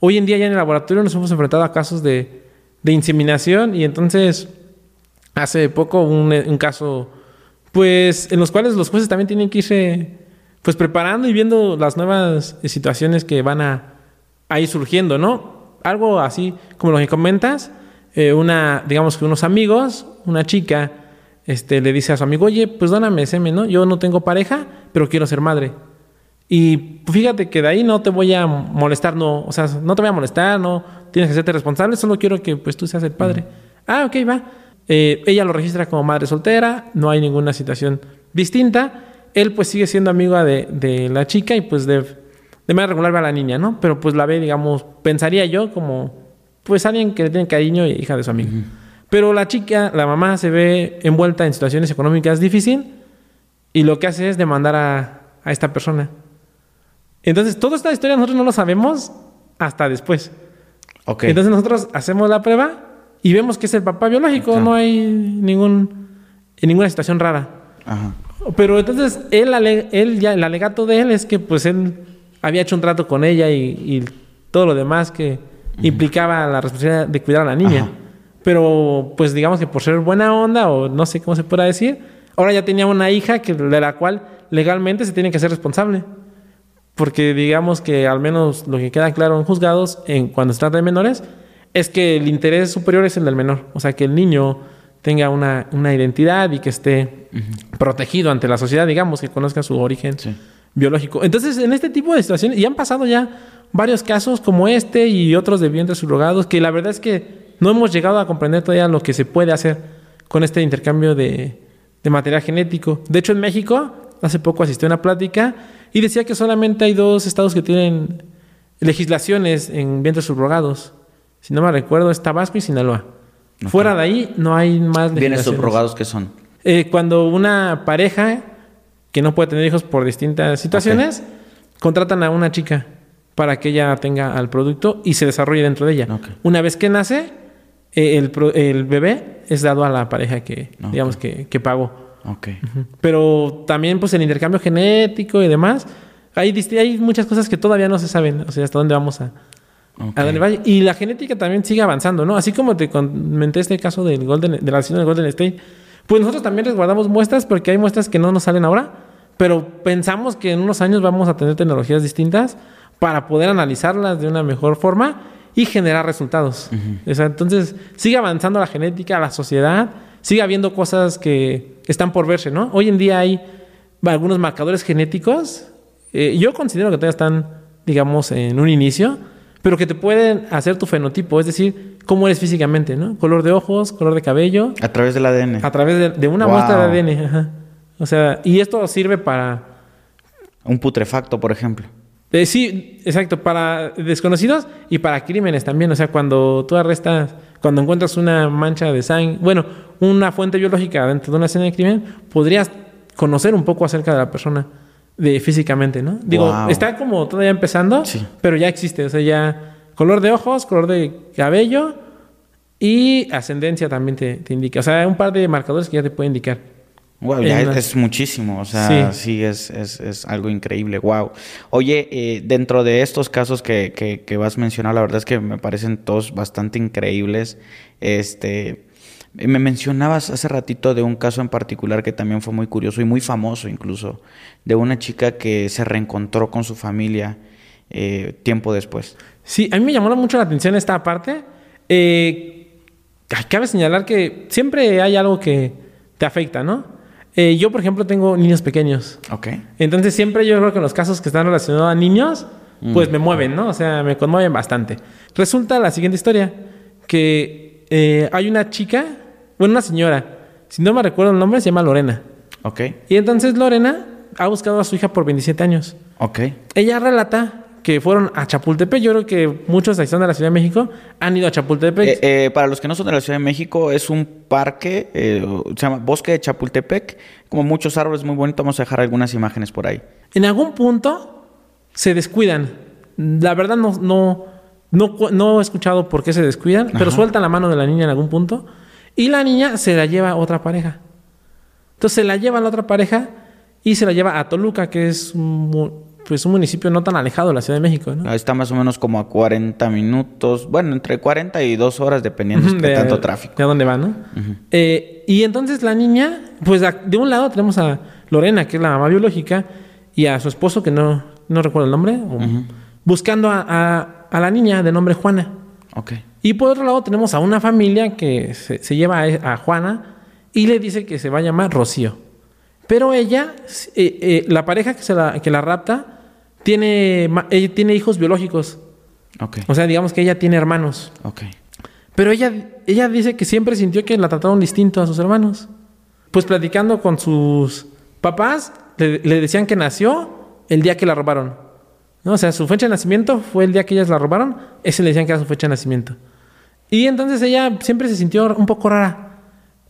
Hoy en día ya en el laboratorio nos hemos enfrentado a casos de, de inseminación y entonces hace poco un, un caso, pues en los cuales los jueces también tienen que irse pues preparando y viendo las nuevas situaciones que van a, a ir surgiendo, ¿no? Algo así como lo que comentas, eh, una, digamos que unos amigos, una chica, este, le dice a su amigo, oye, pues dóname semen, ¿no? Yo no tengo pareja, pero quiero ser madre. Y fíjate que de ahí no te voy a molestar, no, o sea, no te voy a molestar, no tienes que hacerte responsable, solo quiero que pues tú seas el padre. Ah, ok, va. Eh, ella lo registra como madre soltera, no hay ninguna situación distinta él pues sigue siendo amigo de, de la chica y pues de, de manera regular ve a la niña, ¿no? Pero pues la ve, digamos, pensaría yo como pues alguien que le tiene cariño y hija de su amigo. Pero la chica, la mamá se ve envuelta en situaciones económicas difíciles y lo que hace es demandar a, a esta persona. Entonces, toda esta historia nosotros no lo sabemos hasta después. Okay. Entonces nosotros hacemos la prueba y vemos que es el papá biológico, no hay ningún, ninguna situación rara. Ajá. Pero entonces, él, él ya, el alegato de él es que pues él había hecho un trato con ella y, todo lo demás que implicaba la responsabilidad de cuidar a la niña. Pero pues digamos que por ser buena onda o no sé cómo se pueda decir, ahora ya tenía una hija que, de la cual legalmente se tiene que ser responsable. Porque digamos que al menos lo que queda claro en juzgados en cuando se trata de menores es que el interés superior es el del menor. O sea, que el niño tenga una, una identidad y que esté protegido ante la sociedad, digamos, que conozca su origen biológico. Entonces, en este tipo de situaciones, y han pasado ya varios casos como este y otros de vientres subrogados, que la verdad es que no hemos llegado a comprender todavía lo que se puede hacer con este intercambio de, de material genético. De hecho, en México, hace poco asistí a una plática y decía que solamente hay dos estados que tienen legislaciones en vientres subrogados. Si no me recuerdo, es Tabasco y Sinaloa. Fuera de ahí no hay más ¿Bienes subrogados que son? Eh, cuando una pareja que no puede tener hijos por distintas situaciones, contratan a una chica para que ella tenga al producto y se desarrolle dentro de ella. Una vez que nace, eh, el, bebé es dado a la pareja que, digamos, que, que pagó. Pero también, pues, el intercambio genético y demás, hay, hay muchas cosas que todavía no se saben, o sea, hasta dónde vamos a, y la genética también sigue avanzando, ¿no? Así como te comenté este caso del Golden, de la acción del Golden State, pues nosotros también resguardamos muestras porque hay muestras que no nos salen ahora, pero pensamos que en unos años vamos a tener tecnologías distintas para poder analizarlas de una mejor forma y generar resultados. entonces, sigue avanzando la genética, la sociedad, sigue habiendo cosas que están por verse, ¿no? Hoy en día hay algunos marcadores genéticos, eh, yo considero que todavía están, digamos, en un inicio, pero que te pueden hacer tu fenotipo, es decir, cómo eres físicamente, ¿no? Color de ojos, color de cabello. A través del ADN. A través de, una muestra de ADN, ajá. O sea, y esto sirve para... Un putrefacto, por ejemplo. Eh, sí, exacto, para desconocidos y para crímenes también. O sea, cuando tú arrestas, cuando encuentras una mancha de sangre, bueno, una fuente biológica dentro de una escena de crimen, podrías conocer un poco acerca de la persona de físicamente, ¿no? Digo, está como todavía empezando, pero ya existe, o sea, ya color de ojos, color de cabello y ascendencia también te, indica, o sea, un par de marcadores que ya te puede indicar. Wow, ya es, muchísimo, o sea, sí, es, es, es, algo increíble, wow. Oye, eh, dentro de estos casos que, que, que vas a mencionar, la verdad es que me parecen todos bastante increíbles, este... Me mencionabas hace ratito de un caso en particular que también fue muy curioso y muy famoso incluso, de una chica que se reencontró con su familia eh, tiempo después. Sí, a mí me llamó mucho la atención esta parte. Eh, cabe señalar que siempre hay algo que te afecta, ¿no? Eh, yo, por ejemplo, tengo niños pequeños. Ok. Entonces, siempre yo creo que los casos que están relacionados a niños, pues mm. me mueven, ¿no? O sea, me conmueven bastante. Resulta la siguiente historia, que hay una chica bueno, una señora, si no me recuerdo el nombre, se llama Lorena. Ok. Y entonces Lorena ha buscado a su hija por 27 años. Ok. Ella relata que fueron a Chapultepec. Yo creo que muchos de de la Ciudad de México han ido a Chapultepec. Eh, eh, para los que no son de la Ciudad de México, es un parque, eh, se llama Bosque de Chapultepec, como muchos árboles muy bonitos. Vamos a dejar algunas imágenes por ahí. En algún punto se descuidan. La verdad no, no, no, he escuchado por qué se descuidan, pero sueltan la mano de la niña en algún punto Y la niña se la lleva a otra pareja. Entonces se la lleva a la otra pareja y se la lleva a Toluca, que es un, pues, un municipio no tan alejado de la Ciudad de México. ¿no? Está más o menos como a 40 minutos, bueno, entre 40 y 2 horas, dependiendo de, tanto tráfico. De dónde va, ¿no? Eh, y entonces la niña, pues de un lado tenemos a Lorena, que es la mamá biológica, y a su esposo, que no, no recuerdo el nombre, buscando a, la niña de nombre Juana. Okay. Y por otro lado tenemos a una familia que se, lleva a, Juana y le dice que se va a llamar Rocío. Pero ella, eh, eh, la pareja que, se la, que la rapta, tiene, ella tiene hijos biológicos. Okay. O sea, digamos que ella tiene hermanos. Okay. Pero ella, ella dice que siempre sintió que la trataron distinto a sus hermanos. Pues platicando con sus papás, le, decían que nació el día que la robaron. ¿No? O sea, su fecha de nacimiento fue el día que ellas la robaron, ese le decían que era su fecha de nacimiento. Y entonces ella siempre se sintió un poco rara.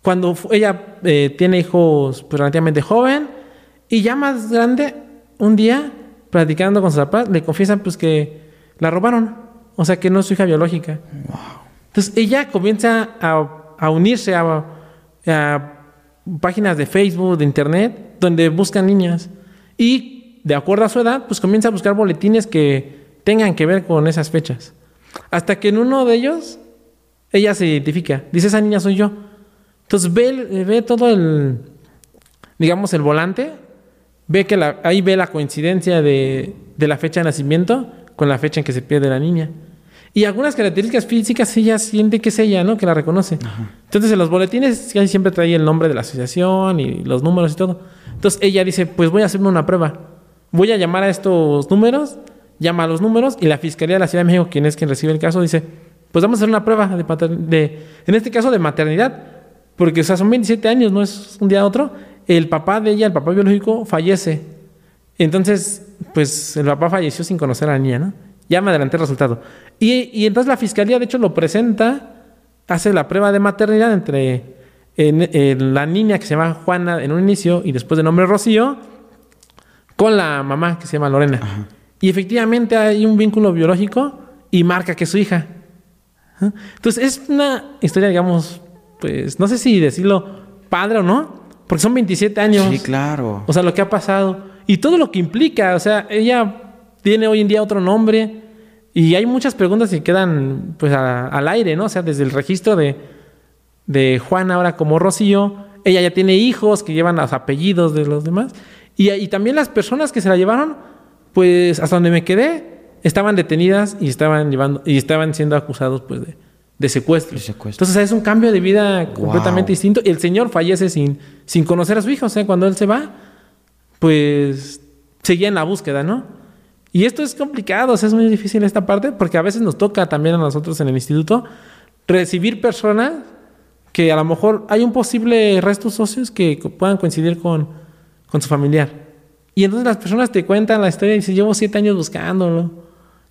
Cuando ella eh, tiene hijos pues, relativamente joven y ya más grande, un día platicando con sus papás, le confiesan pues que la robaron. O sea, que no es su hija biológica. Entonces ella comienza a, unirse a, páginas de Facebook, de Internet, donde buscan niñas. Y de acuerdo a su edad, pues comienza a buscar boletines que tengan que ver con esas fechas. Hasta que en uno de ellos, ella se identifica. Dice, esa niña soy yo. Entonces ve, ve todo el, digamos, el volante ve que la, ahí ve la coincidencia de, la fecha de nacimiento con la fecha en que se pierde la niña. Y algunas características físicas ella siente que es ella, ¿no? Que la reconoce. Entonces en los boletines casi siempre trae el nombre de la asociación y los números y todo. Entonces ella dice, pues voy a hacerme una prueba. Voy a llamar a estos números, llama a los números y la Fiscalía de la Ciudad de México, quien es quien recibe el caso, dice, pues vamos a hacer una prueba de, de en este caso de maternidad, porque o sea, son 27 años, no es un día a otro, el papá de ella, el papá biológico, fallece. Entonces, pues el papá falleció sin conocer a la niña, ¿no? Ya me adelanté el resultado. Y, entonces la fiscalía, de hecho, lo presenta, hace la prueba de maternidad entre la niña que se llama Juana en un inicio y después de nombre Rocío, con la mamá que se llama Lorena. Y efectivamente hay un vínculo biológico y marca que es su hija. Entonces es una historia, digamos, pues no sé si decirlo padre o no, porque son 27 años. Sí, claro. O sea, lo que ha pasado. Y todo lo que implica. O sea, ella tiene hoy en día otro nombre. Y hay muchas preguntas que quedan pues al aire, ¿no? O sea, desde el registro de, de Juan ahora como Rocío. Ella ya tiene hijos que llevan los apellidos de los demás. Y, y también las personas que se la llevaron, pues hasta donde me quedé, estaban detenidas y estaban llevando y estaban siendo acusados pues de, de secuestro. Entonces es un cambio de vida completamente distinto. Y el señor fallece sin, sin conocer a su hijo. O sea, cuando él se va, pues seguía en la búsqueda, ¿no? Y esto es complicado, o sea, es muy difícil esta parte, porque a veces nos toca también a nosotros en el instituto recibir personas que a lo mejor hay un posible resto socios que puedan coincidir con, con su familiar. Y entonces las personas te cuentan la historia y dicen, llevo siete años buscándolo,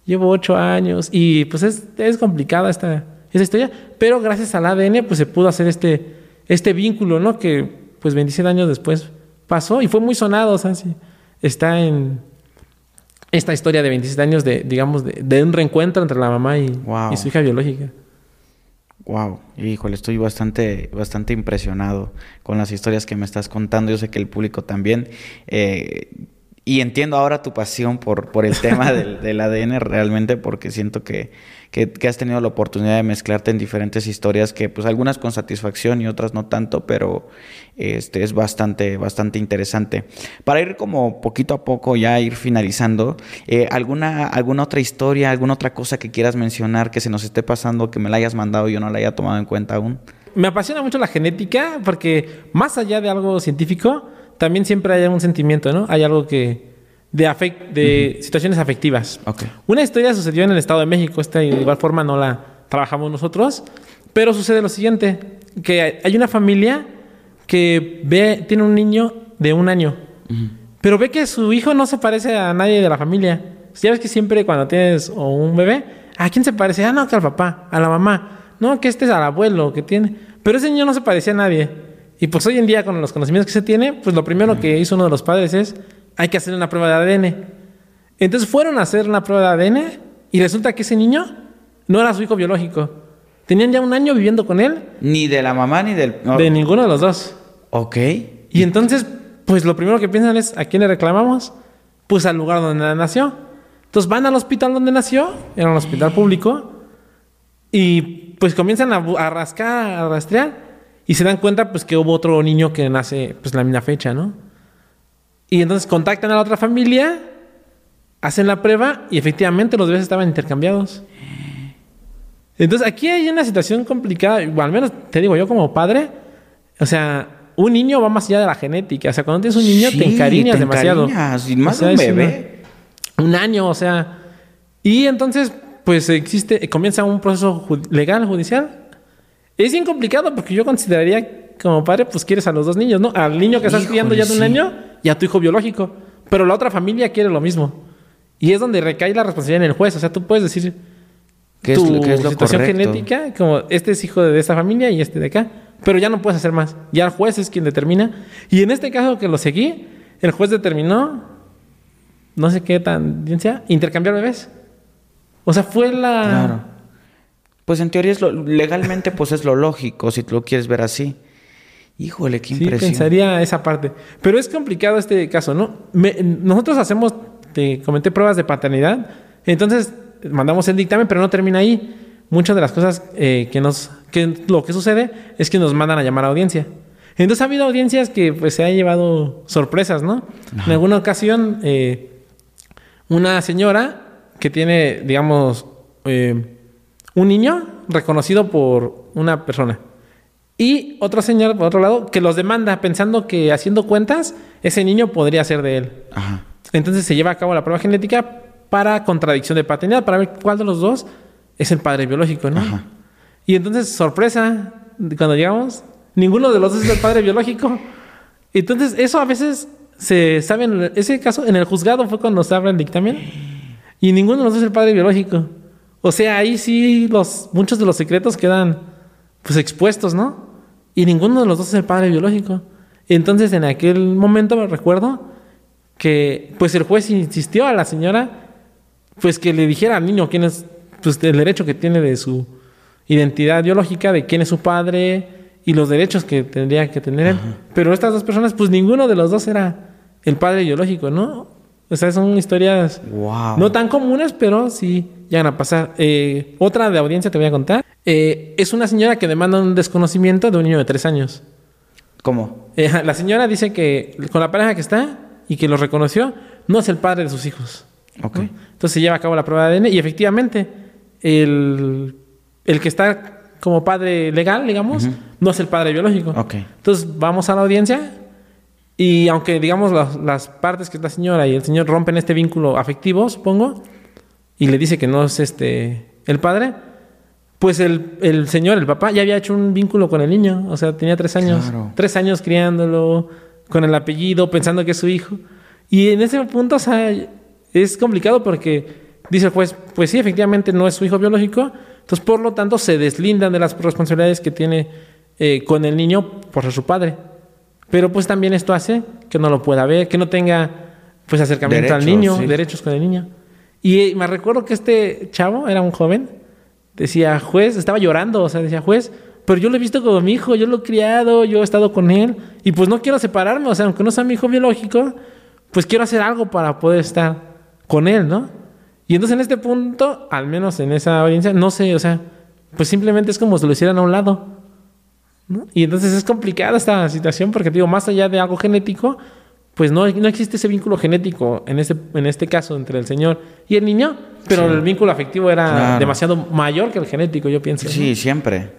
llevo ocho años, y pues es, es complicada esta, esa historia, pero gracias al ADN pues se pudo hacer este, este vínculo, ¿no? Que pues 27 años después pasó y fue muy sonado, o sea, está en esta historia de 27 años de, digamos, de, un reencuentro entre la mamá y, y, su hija biológica. Wow, híjole, estoy bastante, bastante impresionado con las historias que me estás contando. Yo sé que el público también. Eh, y entiendo ahora tu pasión por, por el tema del, del, ADN realmente porque siento que, que, has tenido la oportunidad de mezclarte en diferentes historias que pues algunas con satisfacción y otras no tanto, pero este es bastante, bastante interesante. Para ir como poquito a poco ya ir finalizando, eh, ¿alguna, ¿alguna otra historia, alguna otra cosa que quieras mencionar que se nos esté pasando, que me la hayas mandado y yo no la haya tomado en cuenta aún? Me apasiona mucho la genética porque más allá de algo científico, también siempre hay un sentimiento, ¿no? Hay algo que de, de situaciones afectivas. Una historia sucedió en el Estado de México, esta de igual forma no la trabajamos nosotros, pero sucede lo siguiente, que hay una familia que ve, tiene un niño de un año, pero ve que su hijo no se parece a nadie de la familia. Ya ves que siempre cuando tienes un bebé, ¿a quién se parece? Ah, no, que al papá, a la mamá. No, que este es al abuelo que tiene. Pero ese niño no se parecía a nadie. Y pues hoy en día, con los conocimientos que se tiene, pues lo primero que hizo uno de los padres es, hay que hacer una prueba de ADN. Entonces fueron a hacer una prueba de ADN y resulta que ese niño no era su hijo biológico. Tenían ya un año viviendo con él. Ni de la mamá ni del... no. De ninguno de los dos. Ok. Y entonces, pues lo primero que piensan es, ¿a quién le reclamamos? Pues al lugar donde nació. Entonces van al hospital donde nació, era un hospital público, y pues comienzan a, a rascar, a rastrear, y se dan cuenta pues que hubo otro niño que nace pues la misma fecha, ¿no? Y entonces contactan a la otra familia, hacen la prueba, y efectivamente los bebés estaban intercambiados. Entonces aquí hay una situación complicada, al menos te digo yo como padre, o sea, un niño va más allá de la genética, o sea, cuando tienes un niño te encariñas te demasiado. encariñas, y más O sea, de un una- bebé. un año, o sea. Y entonces, pues existe, comienza un proceso legal, judicial. Es bien complicado porque yo consideraría como padre, pues quieres a los dos niños, ¿no? Al niño que estás Híjole, criando ya de un sí. año y a tu hijo biológico. Pero la otra familia quiere lo mismo. Y es donde recae la responsabilidad en el juez. O sea, tú puedes decir ¿Qué es, lo- qué es lo situación correcto? genética, como este es hijo de esta familia y este de acá. Pero ya no puedes hacer más. Ya el juez es quien determina. Y en este caso que lo seguí, el juez determinó, no sé qué tan bien sea, intercambiar bebés. O sea, fue la... Claro. Pues en teoría es lo, legalmente pues es lo lógico, si tú lo quieres ver así. Híjole, qué Sí, impresión. pensaría esa parte. Pero es complicado este caso, ¿no? Me- nosotros hacemos, te comenté, pruebas de paternidad. Entonces, mandamos el dictamen, pero no termina ahí. Muchas de las cosas eh, que nos... Que lo que sucede es que nos mandan a llamar a audiencia. Entonces ha habido audiencias que pues se han llevado sorpresas, ¿no? En alguna ocasión, eh, una señora que tiene, digamos, eh, un niño reconocido por una persona. Y otro señor, por otro lado, que los demanda pensando que haciendo cuentas, ese niño podría ser de él. Ajá. Entonces se lleva a cabo la prueba genética para contradicción de paternidad, para ver cuál de los dos es el padre biológico, ¿no? Ajá. Y entonces, sorpresa, cuando llegamos, ninguno de los dos es el padre biológico. Entonces, eso a veces se sabe, en ese caso, en el juzgado fue cuando se abre el dictamen, y ninguno de los dos es el padre biológico. O sea, ahí sí los, muchos de los secretos quedan pues expuestos, ¿no? Y ninguno de los dos es el padre biológico. Entonces, en aquel momento me recuerdo que pues el juez insistió a la señora pues que le dijera al niño quién es pues el derecho que tiene de su identidad biológica, de quién es su padre y los derechos que tendría que tener él. Pero estas dos personas, pues ninguno de los dos era el padre biológico, ¿no? O sea, son historias Wow. no tan comunes, pero sí llegan a pasar. Eh, otra de audiencia te voy a contar. Eh, es una señora que demanda un desconocimiento de un niño de tres años. ¿Cómo? Eh, la señora dice que con la pareja que está y que lo reconoció, no es el padre de sus hijos. Ok. ¿no? Entonces se lleva a cabo la prueba de ADN y efectivamente el, el que está como padre legal, digamos, no es el padre biológico. Ok. Entonces vamos a la audiencia y aunque digamos las, las partes que es la señora y el señor rompen este vínculo afectivo, supongo, y le dice que no es este el padre, pues el, el señor, el papá, ya había hecho un vínculo con el niño. O sea, tenía tres años. Claro. Tres años criándolo, con el apellido, pensando que es su hijo. Y en ese punto, o sea, es complicado porque dice el juez, pues sí, efectivamente no es su hijo biológico. Entonces, por lo tanto, se deslindan de las responsabilidades que tiene eh, con el niño por ser su padre. Pero pues también esto hace que no lo pueda ver, que no tenga pues acercamiento al Derechos, niño, sí. derechos con el niño. Y eh, me recuerdo que este chavo era un joven, decía, juez, estaba llorando, o sea, decía, juez, pero yo lo he visto como mi hijo, yo lo he criado, yo he estado con él, y pues no quiero separarme, o sea, aunque no sea mi hijo biológico, pues quiero hacer algo para poder estar con él, ¿no? Y entonces en este punto, al menos en esa audiencia, no sé, o sea, pues simplemente es como si lo hicieran a un lado. ¿No? Y entonces es complicada esta situación porque, digo, más allá de algo genético, pues no, no existe ese vínculo genético en este, en este caso entre el señor y el niño, pero el vínculo afectivo era Claro. demasiado mayor que el genético, yo pienso. ¿no? Sí, siempre.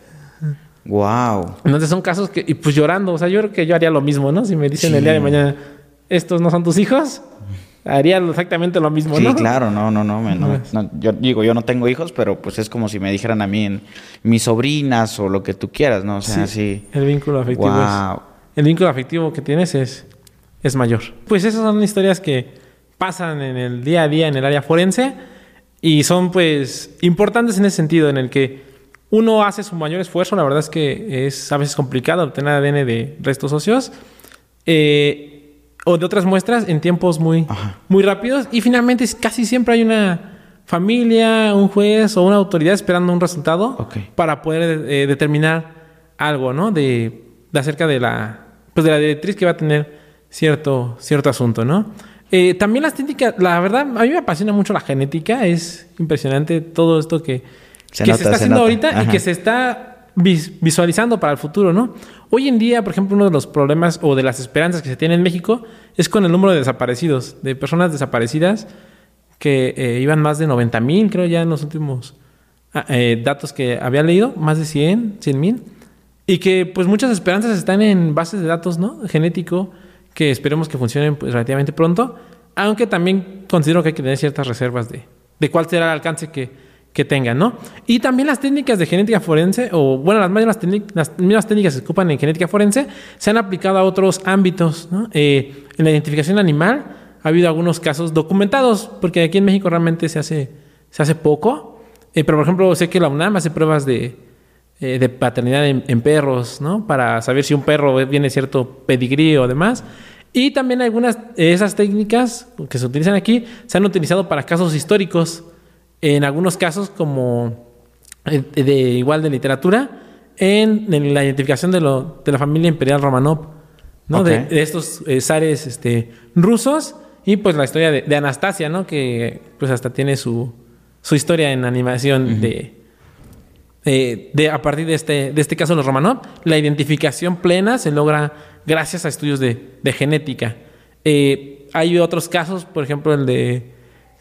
Wow. Entonces son casos que, y pues llorando, o sea, yo creo que yo haría lo mismo, ¿no? Si me dicen Sí. el día de mañana, estos no son tus hijos, haría exactamente lo mismo, Sí, ¿no? claro, no, no, no, me- no, no, Yo digo, yo no tengo hijos, pero pues es como si me dijeran a mí en mis sobrinas o lo que tú quieras, ¿no? O sea, sí. El vínculo afectivo es- Wow. el vínculo afectivo que tienes es, es mayor. Pues esas son historias que pasan en el día a día en el área forense y son pues importantes en ese sentido, en el que uno hace su mayor esfuerzo, la verdad es que es a veces complicado obtener ADN de restos óseos eh, o de otras muestras en tiempos muy, Ajá. muy rápidos y finalmente casi siempre hay una familia, un juez o una autoridad esperando un resultado para poder eh, determinar algo, ¿no? De, de acerca de la, pues de la directriz que va a tener cierto, cierto asunto, ¿no? Eh, también las técnicas, la verdad, a mí me apasiona mucho la genética, es impresionante todo esto que Se que nota, se está se haciendo nota. ahorita y que se está visualizando para el futuro, ¿no? Hoy en día, por ejemplo, uno de los problemas o de las esperanzas que se tiene en México es con el número de desaparecidos, de personas desaparecidas que eh, iban más de 90 mil, creo ya en los últimos ah, eh, datos que había leído, más de 100, 100 mil, y que pues muchas esperanzas están en bases de datos, ¿no? Genético, que esperemos que funcionen pues relativamente pronto, aunque también considero que hay que tener ciertas reservas de, de cuál será el alcance que, que tengan, ¿no? Y también las técnicas de genética forense, o bueno, las, mismas técnicas- que se ocupan en genética forense, se han aplicado a otros ámbitos, ¿no? Eh, en la identificación animal ha habido algunos casos documentados, porque aquí en México realmente se hace, se hace poco, Eh, pero por ejemplo sé que la UNAM hace pruebas de, eh, de paternidad en, perros, ¿no? Para saber si un perro viene cierto pedigrí o demás. Y también algunas de esas técnicas que se utilizan aquí se han utilizado para casos históricos. En algunos casos, como eh, de, igual de literatura, en, en la identificación de, lo, de la familia imperial Romanov, ¿no? De, de estos eh, zares este, rusos. Y pues la historia de, Anastasia, ¿no? Que pues hasta tiene su, su historia en animación de, eh, de, a partir de este, de este caso de los Romanov, la identificación plena se logra gracias a estudios de, de genética. Eh, hay otros casos, por ejemplo, el de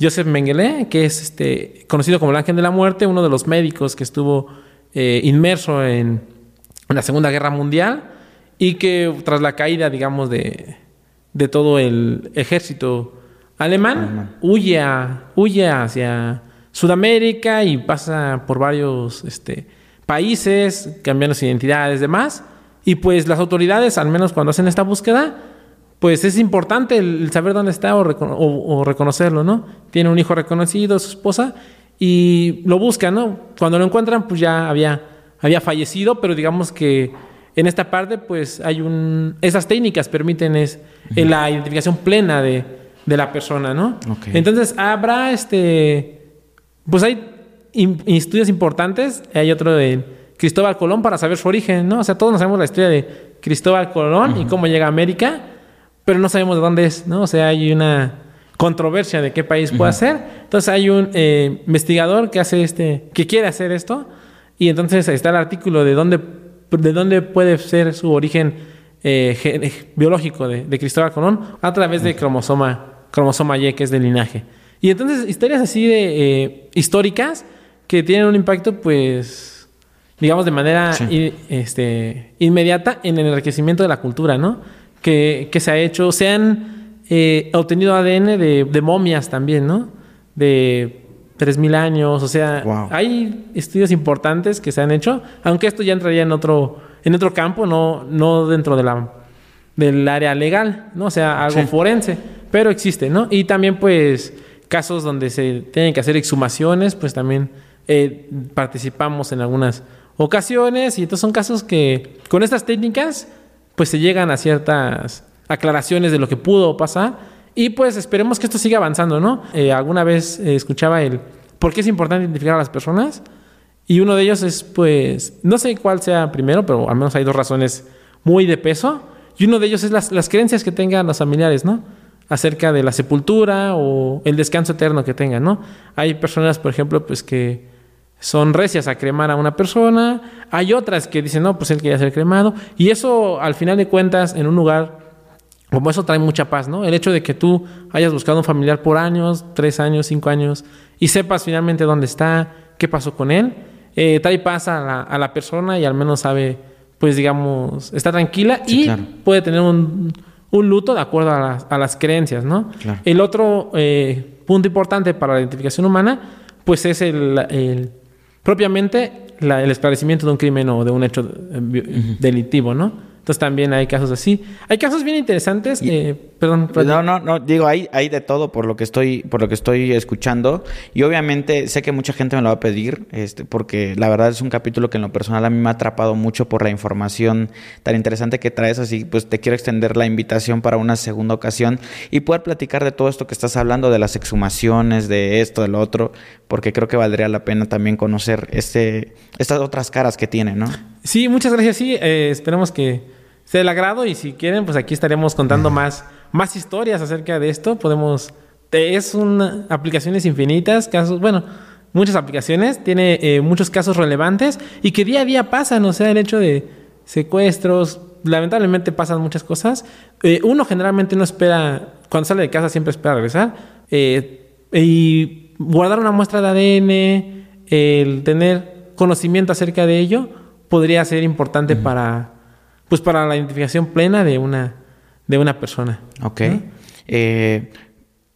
Joseph Mengele, que es este, conocido como el ángel de la muerte, uno de los médicos que estuvo eh, inmerso en, en la Segunda Guerra Mundial y que tras la caída, digamos, de, de todo el ejército alemán, huye, a- huye hacia Sudamérica y pasa por varios este, países, cambiando sus identidades y demás. Y pues las autoridades, al menos cuando hacen esta búsqueda, pues es importante el, saber dónde está o, recono- o- o reconocerlo, ¿no? Tiene un hijo reconocido, su esposa, y lo buscan, ¿no? Cuando lo encuentran, pues ya había, había fallecido, pero digamos que en esta parte, pues hay un... Esas técnicas permiten es, eh, la identificación plena de, de la persona, ¿no? Entonces habrá este... Pues hay in- estudios importantes, hay otro de Cristóbal Colón para saber su origen, ¿no? O sea, todos nos sabemos la historia de Cristóbal Colón y cómo llega a América, pero no sabemos de dónde es, ¿no? O sea, hay una controversia de qué país puede ser. Entonces hay un eh, investigador que hace este, que quiere hacer esto, y entonces ahí está el artículo de dónde, de dónde puede ser su origen eh, eh, biológico de, de Cristóbal Colón a través de cromosoma, cromosoma Y, que es del linaje. Y entonces historias así de eh, históricas que tienen un impacto, pues, digamos, de manera Sí. este, inmediata en el enriquecimiento de la cultura, ¿no? Que, que se ha hecho, se han eh, obtenido ADN de, de momias también, ¿no? De 3.000 años, o sea, Wow. hay estudios importantes que se han hecho, aunque esto ya entraría en otro, en otro campo, no, no dentro de la, del área legal, ¿no? O sea, algo Sí. forense, pero existe, ¿no? Y también, pues, casos donde se tienen que hacer exhumaciones, pues también eh, participamos en algunas ocasiones y entonces son casos que con estas técnicas, pues se llegan a ciertas aclaraciones de lo que pudo pasar y pues esperemos que esto siga avanzando, ¿no? Eh, alguna vez eh, escuchaba el por qué es importante identificar a las personas y uno de ellos es, pues, no sé cuál sea primero, pero al menos hay dos razones muy de peso. Y uno de ellos es las, las creencias que tengan los familiares, ¿no? Acerca de la sepultura o el descanso eterno que tengan, ¿no? Hay personas, por ejemplo, pues que son recias a cremar a una persona. Hay otras que dicen, no, pues él quería ser cremado. Y eso, al final de cuentas, en un lugar como eso trae mucha paz, ¿no? El hecho de que tú hayas buscado un familiar por años, tres años, cinco años, y sepas finalmente dónde está, qué pasó con él, eh, trae paz a la, a la persona y al menos sabe, pues digamos, está tranquila Sí, y claro. puede tener un, un luto de acuerdo a las, a las creencias, ¿no? Claro. El otro eh, punto importante para la identificación humana, pues es el, el- propiamente la- el esclarecimiento de un crimen o de un hecho eh, delictivo, ¿no? Entonces también hay casos así. Hay casos bien interesantes. eh, perdón. No, no, no, digo, hay, hay de todo por lo que estoy, por lo que estoy escuchando. Y obviamente sé que mucha gente me lo va a pedir, este, porque la verdad es un capítulo que en lo personal a mí me ha atrapado mucho por la información tan interesante que traes. Así pues te quiero extender la invitación para una segunda ocasión y poder platicar de todo esto que estás hablando, de las exhumaciones, de esto, de lo otro, porque creo que valdría la pena también conocer este, estas otras caras que tiene, ¿no? Sí, muchas gracias. Sí, eh, esperemos que sea del agrado y si quieren, pues aquí estaremos contando más, más historias acerca de esto. Podemos, es una aplicaciones infinitas, casos, bueno, muchas aplicaciones, tiene eh, muchos casos relevantes y que día a día pasan, o sea, el hecho de secuestros, lamentablemente pasan muchas cosas. Eh, uno generalmente no espera, cuando sale de casa siempre espera regresar. eh, y guardar una muestra de ADN, el tener conocimiento acerca de ello, podría ser importante para, pues para la identificación plena de una, de una persona. Ok. Eh,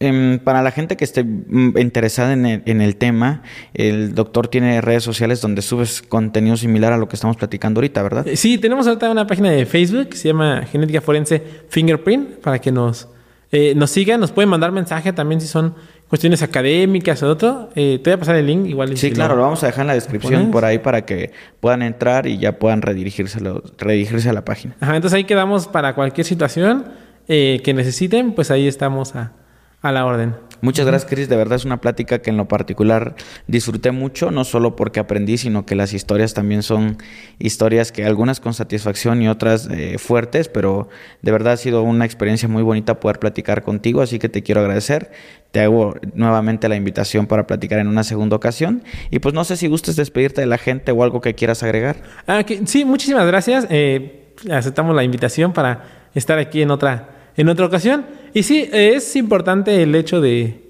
em, para la gente que esté mm, interesada en el, en el tema, el doctor tiene redes sociales donde subes contenido similar a lo que estamos platicando ahorita, ¿verdad? Sí, tenemos ahorita una página de Facebook que se llama Genética Forense Fingerprint para que nos, eh, nos sigan, nos pueden mandar mensaje también si son cuestiones académicas o otro. Eh, te voy a pasar el link igual. Sí, claro, lo- vamos a dejar en la descripción por ahí para que puedan entrar y ya puedan redirigirse, redirigirse a la página. Ajá, entonces ahí quedamos para cualquier situación eh, que necesiten, pues ahí estamos a, a la orden. Muchas gracias, Chris. De verdad es una plática que en lo particular disfruté mucho, no solo porque aprendí, sino que las historias también son historias que algunas con satisfacción y otras eh, fuertes, pero de verdad ha sido una experiencia muy bonita poder platicar contigo, así que te quiero agradecer. Te hago nuevamente la invitación para platicar en una segunda ocasión. Y pues no sé si gustes despedirte de la gente o algo que quieras agregar. Ah, que- sí, muchísimas gracias. Eh, aceptamos la invitación para estar aquí en otra, en otra ocasión. Y sí, es importante el hecho de...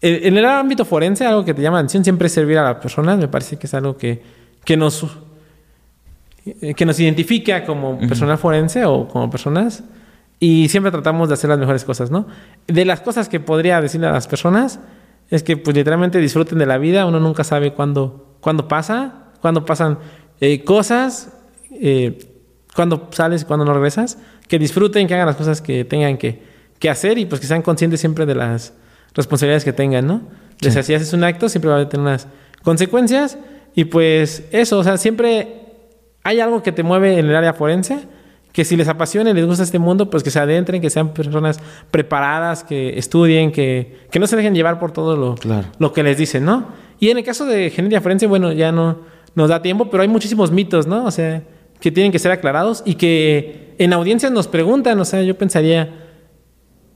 En el ámbito forense, algo que te llama la atención siempre es servir a las personas. Me parece que es algo que, que nos eh, que nos identifica como personal forense o como personas y siempre tratamos de hacer las mejores cosas, ¿no? De las cosas que podría decirle a las personas es que pues literalmente disfruten de la vida, uno nunca sabe cuándo, cuándo pasa, cuándo pasan eh, cosas, eh, cuándo sales y cuándo no regresas, que disfruten, que hagan las cosas que tengan que, que hacer y pues que sean conscientes siempre de las responsabilidades que tengan, ¿no? O sea, si haces un acto siempre va a tener unas consecuencias y pues eso, o sea, siempre hay algo que te mueve en el área forense, que si les apasiona y les gusta este mundo, pues que se adentren, que sean personas preparadas, que estudien, que, que no se dejen llevar por todo lo, Claro. lo que les dicen, ¿no? Y en el caso de genética forense, bueno, ya no nos da tiempo, pero hay muchísimos mitos, ¿no? O sea, que tienen que ser aclarados y que en audiencias nos preguntan, o sea, yo pensaría,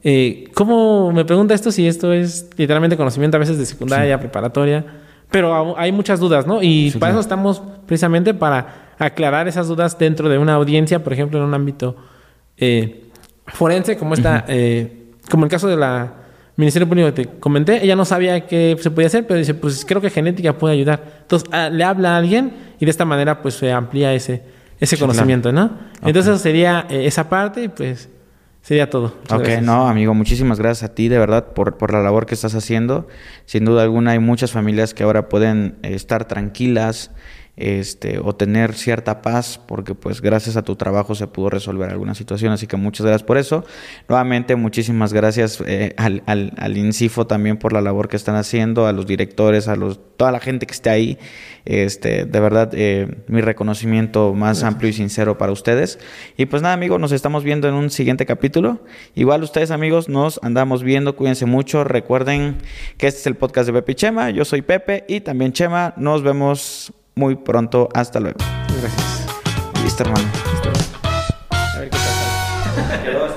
eh, ¿cómo me pregunta esto si esto es literalmente conocimiento a veces de secundaria, preparatoria? Pero hay muchas dudas, ¿no? Y Sí, para claro. eso estamos precisamente para aclarar esas dudas dentro de una audiencia, por ejemplo, en un ámbito eh, forense, como esta, eh, como el caso de la Ministerio Público que te comenté, ella no sabía qué se podía hacer, pero dice, pues creo que genética puede ayudar. Entonces, ah, le habla a alguien y de esta manera, pues se amplía ese, ese Sí, claro. conocimiento, ¿no? Entonces, sería eh, esa parte y pues sería todo. Muchas Ok, gracias. no, amigo, muchísimas gracias a ti, de verdad, por, por la labor que estás haciendo. Sin duda alguna, hay muchas familias que ahora pueden eh, estar tranquilas este, o tener cierta paz, porque pues gracias a tu trabajo se pudo resolver alguna situación, así que muchas gracias por eso. Nuevamente, muchísimas gracias eh, al, al, al INCIFO también por la labor que están haciendo, a los directores, a los, toda la gente que esté ahí. Este, de verdad, eh, mi reconocimiento más amplio y sincero para ustedes. Y pues nada, amigos, nos estamos viendo en un siguiente capítulo. Igual ustedes, amigos, nos andamos viendo. Cuídense mucho. Recuerden que este es el podcast de Pepe y Chema. Yo soy Pepe y también Chema. Nos vemos muy pronto. Hasta luego. Gracias. Listo, hermano. A ver qué pasa.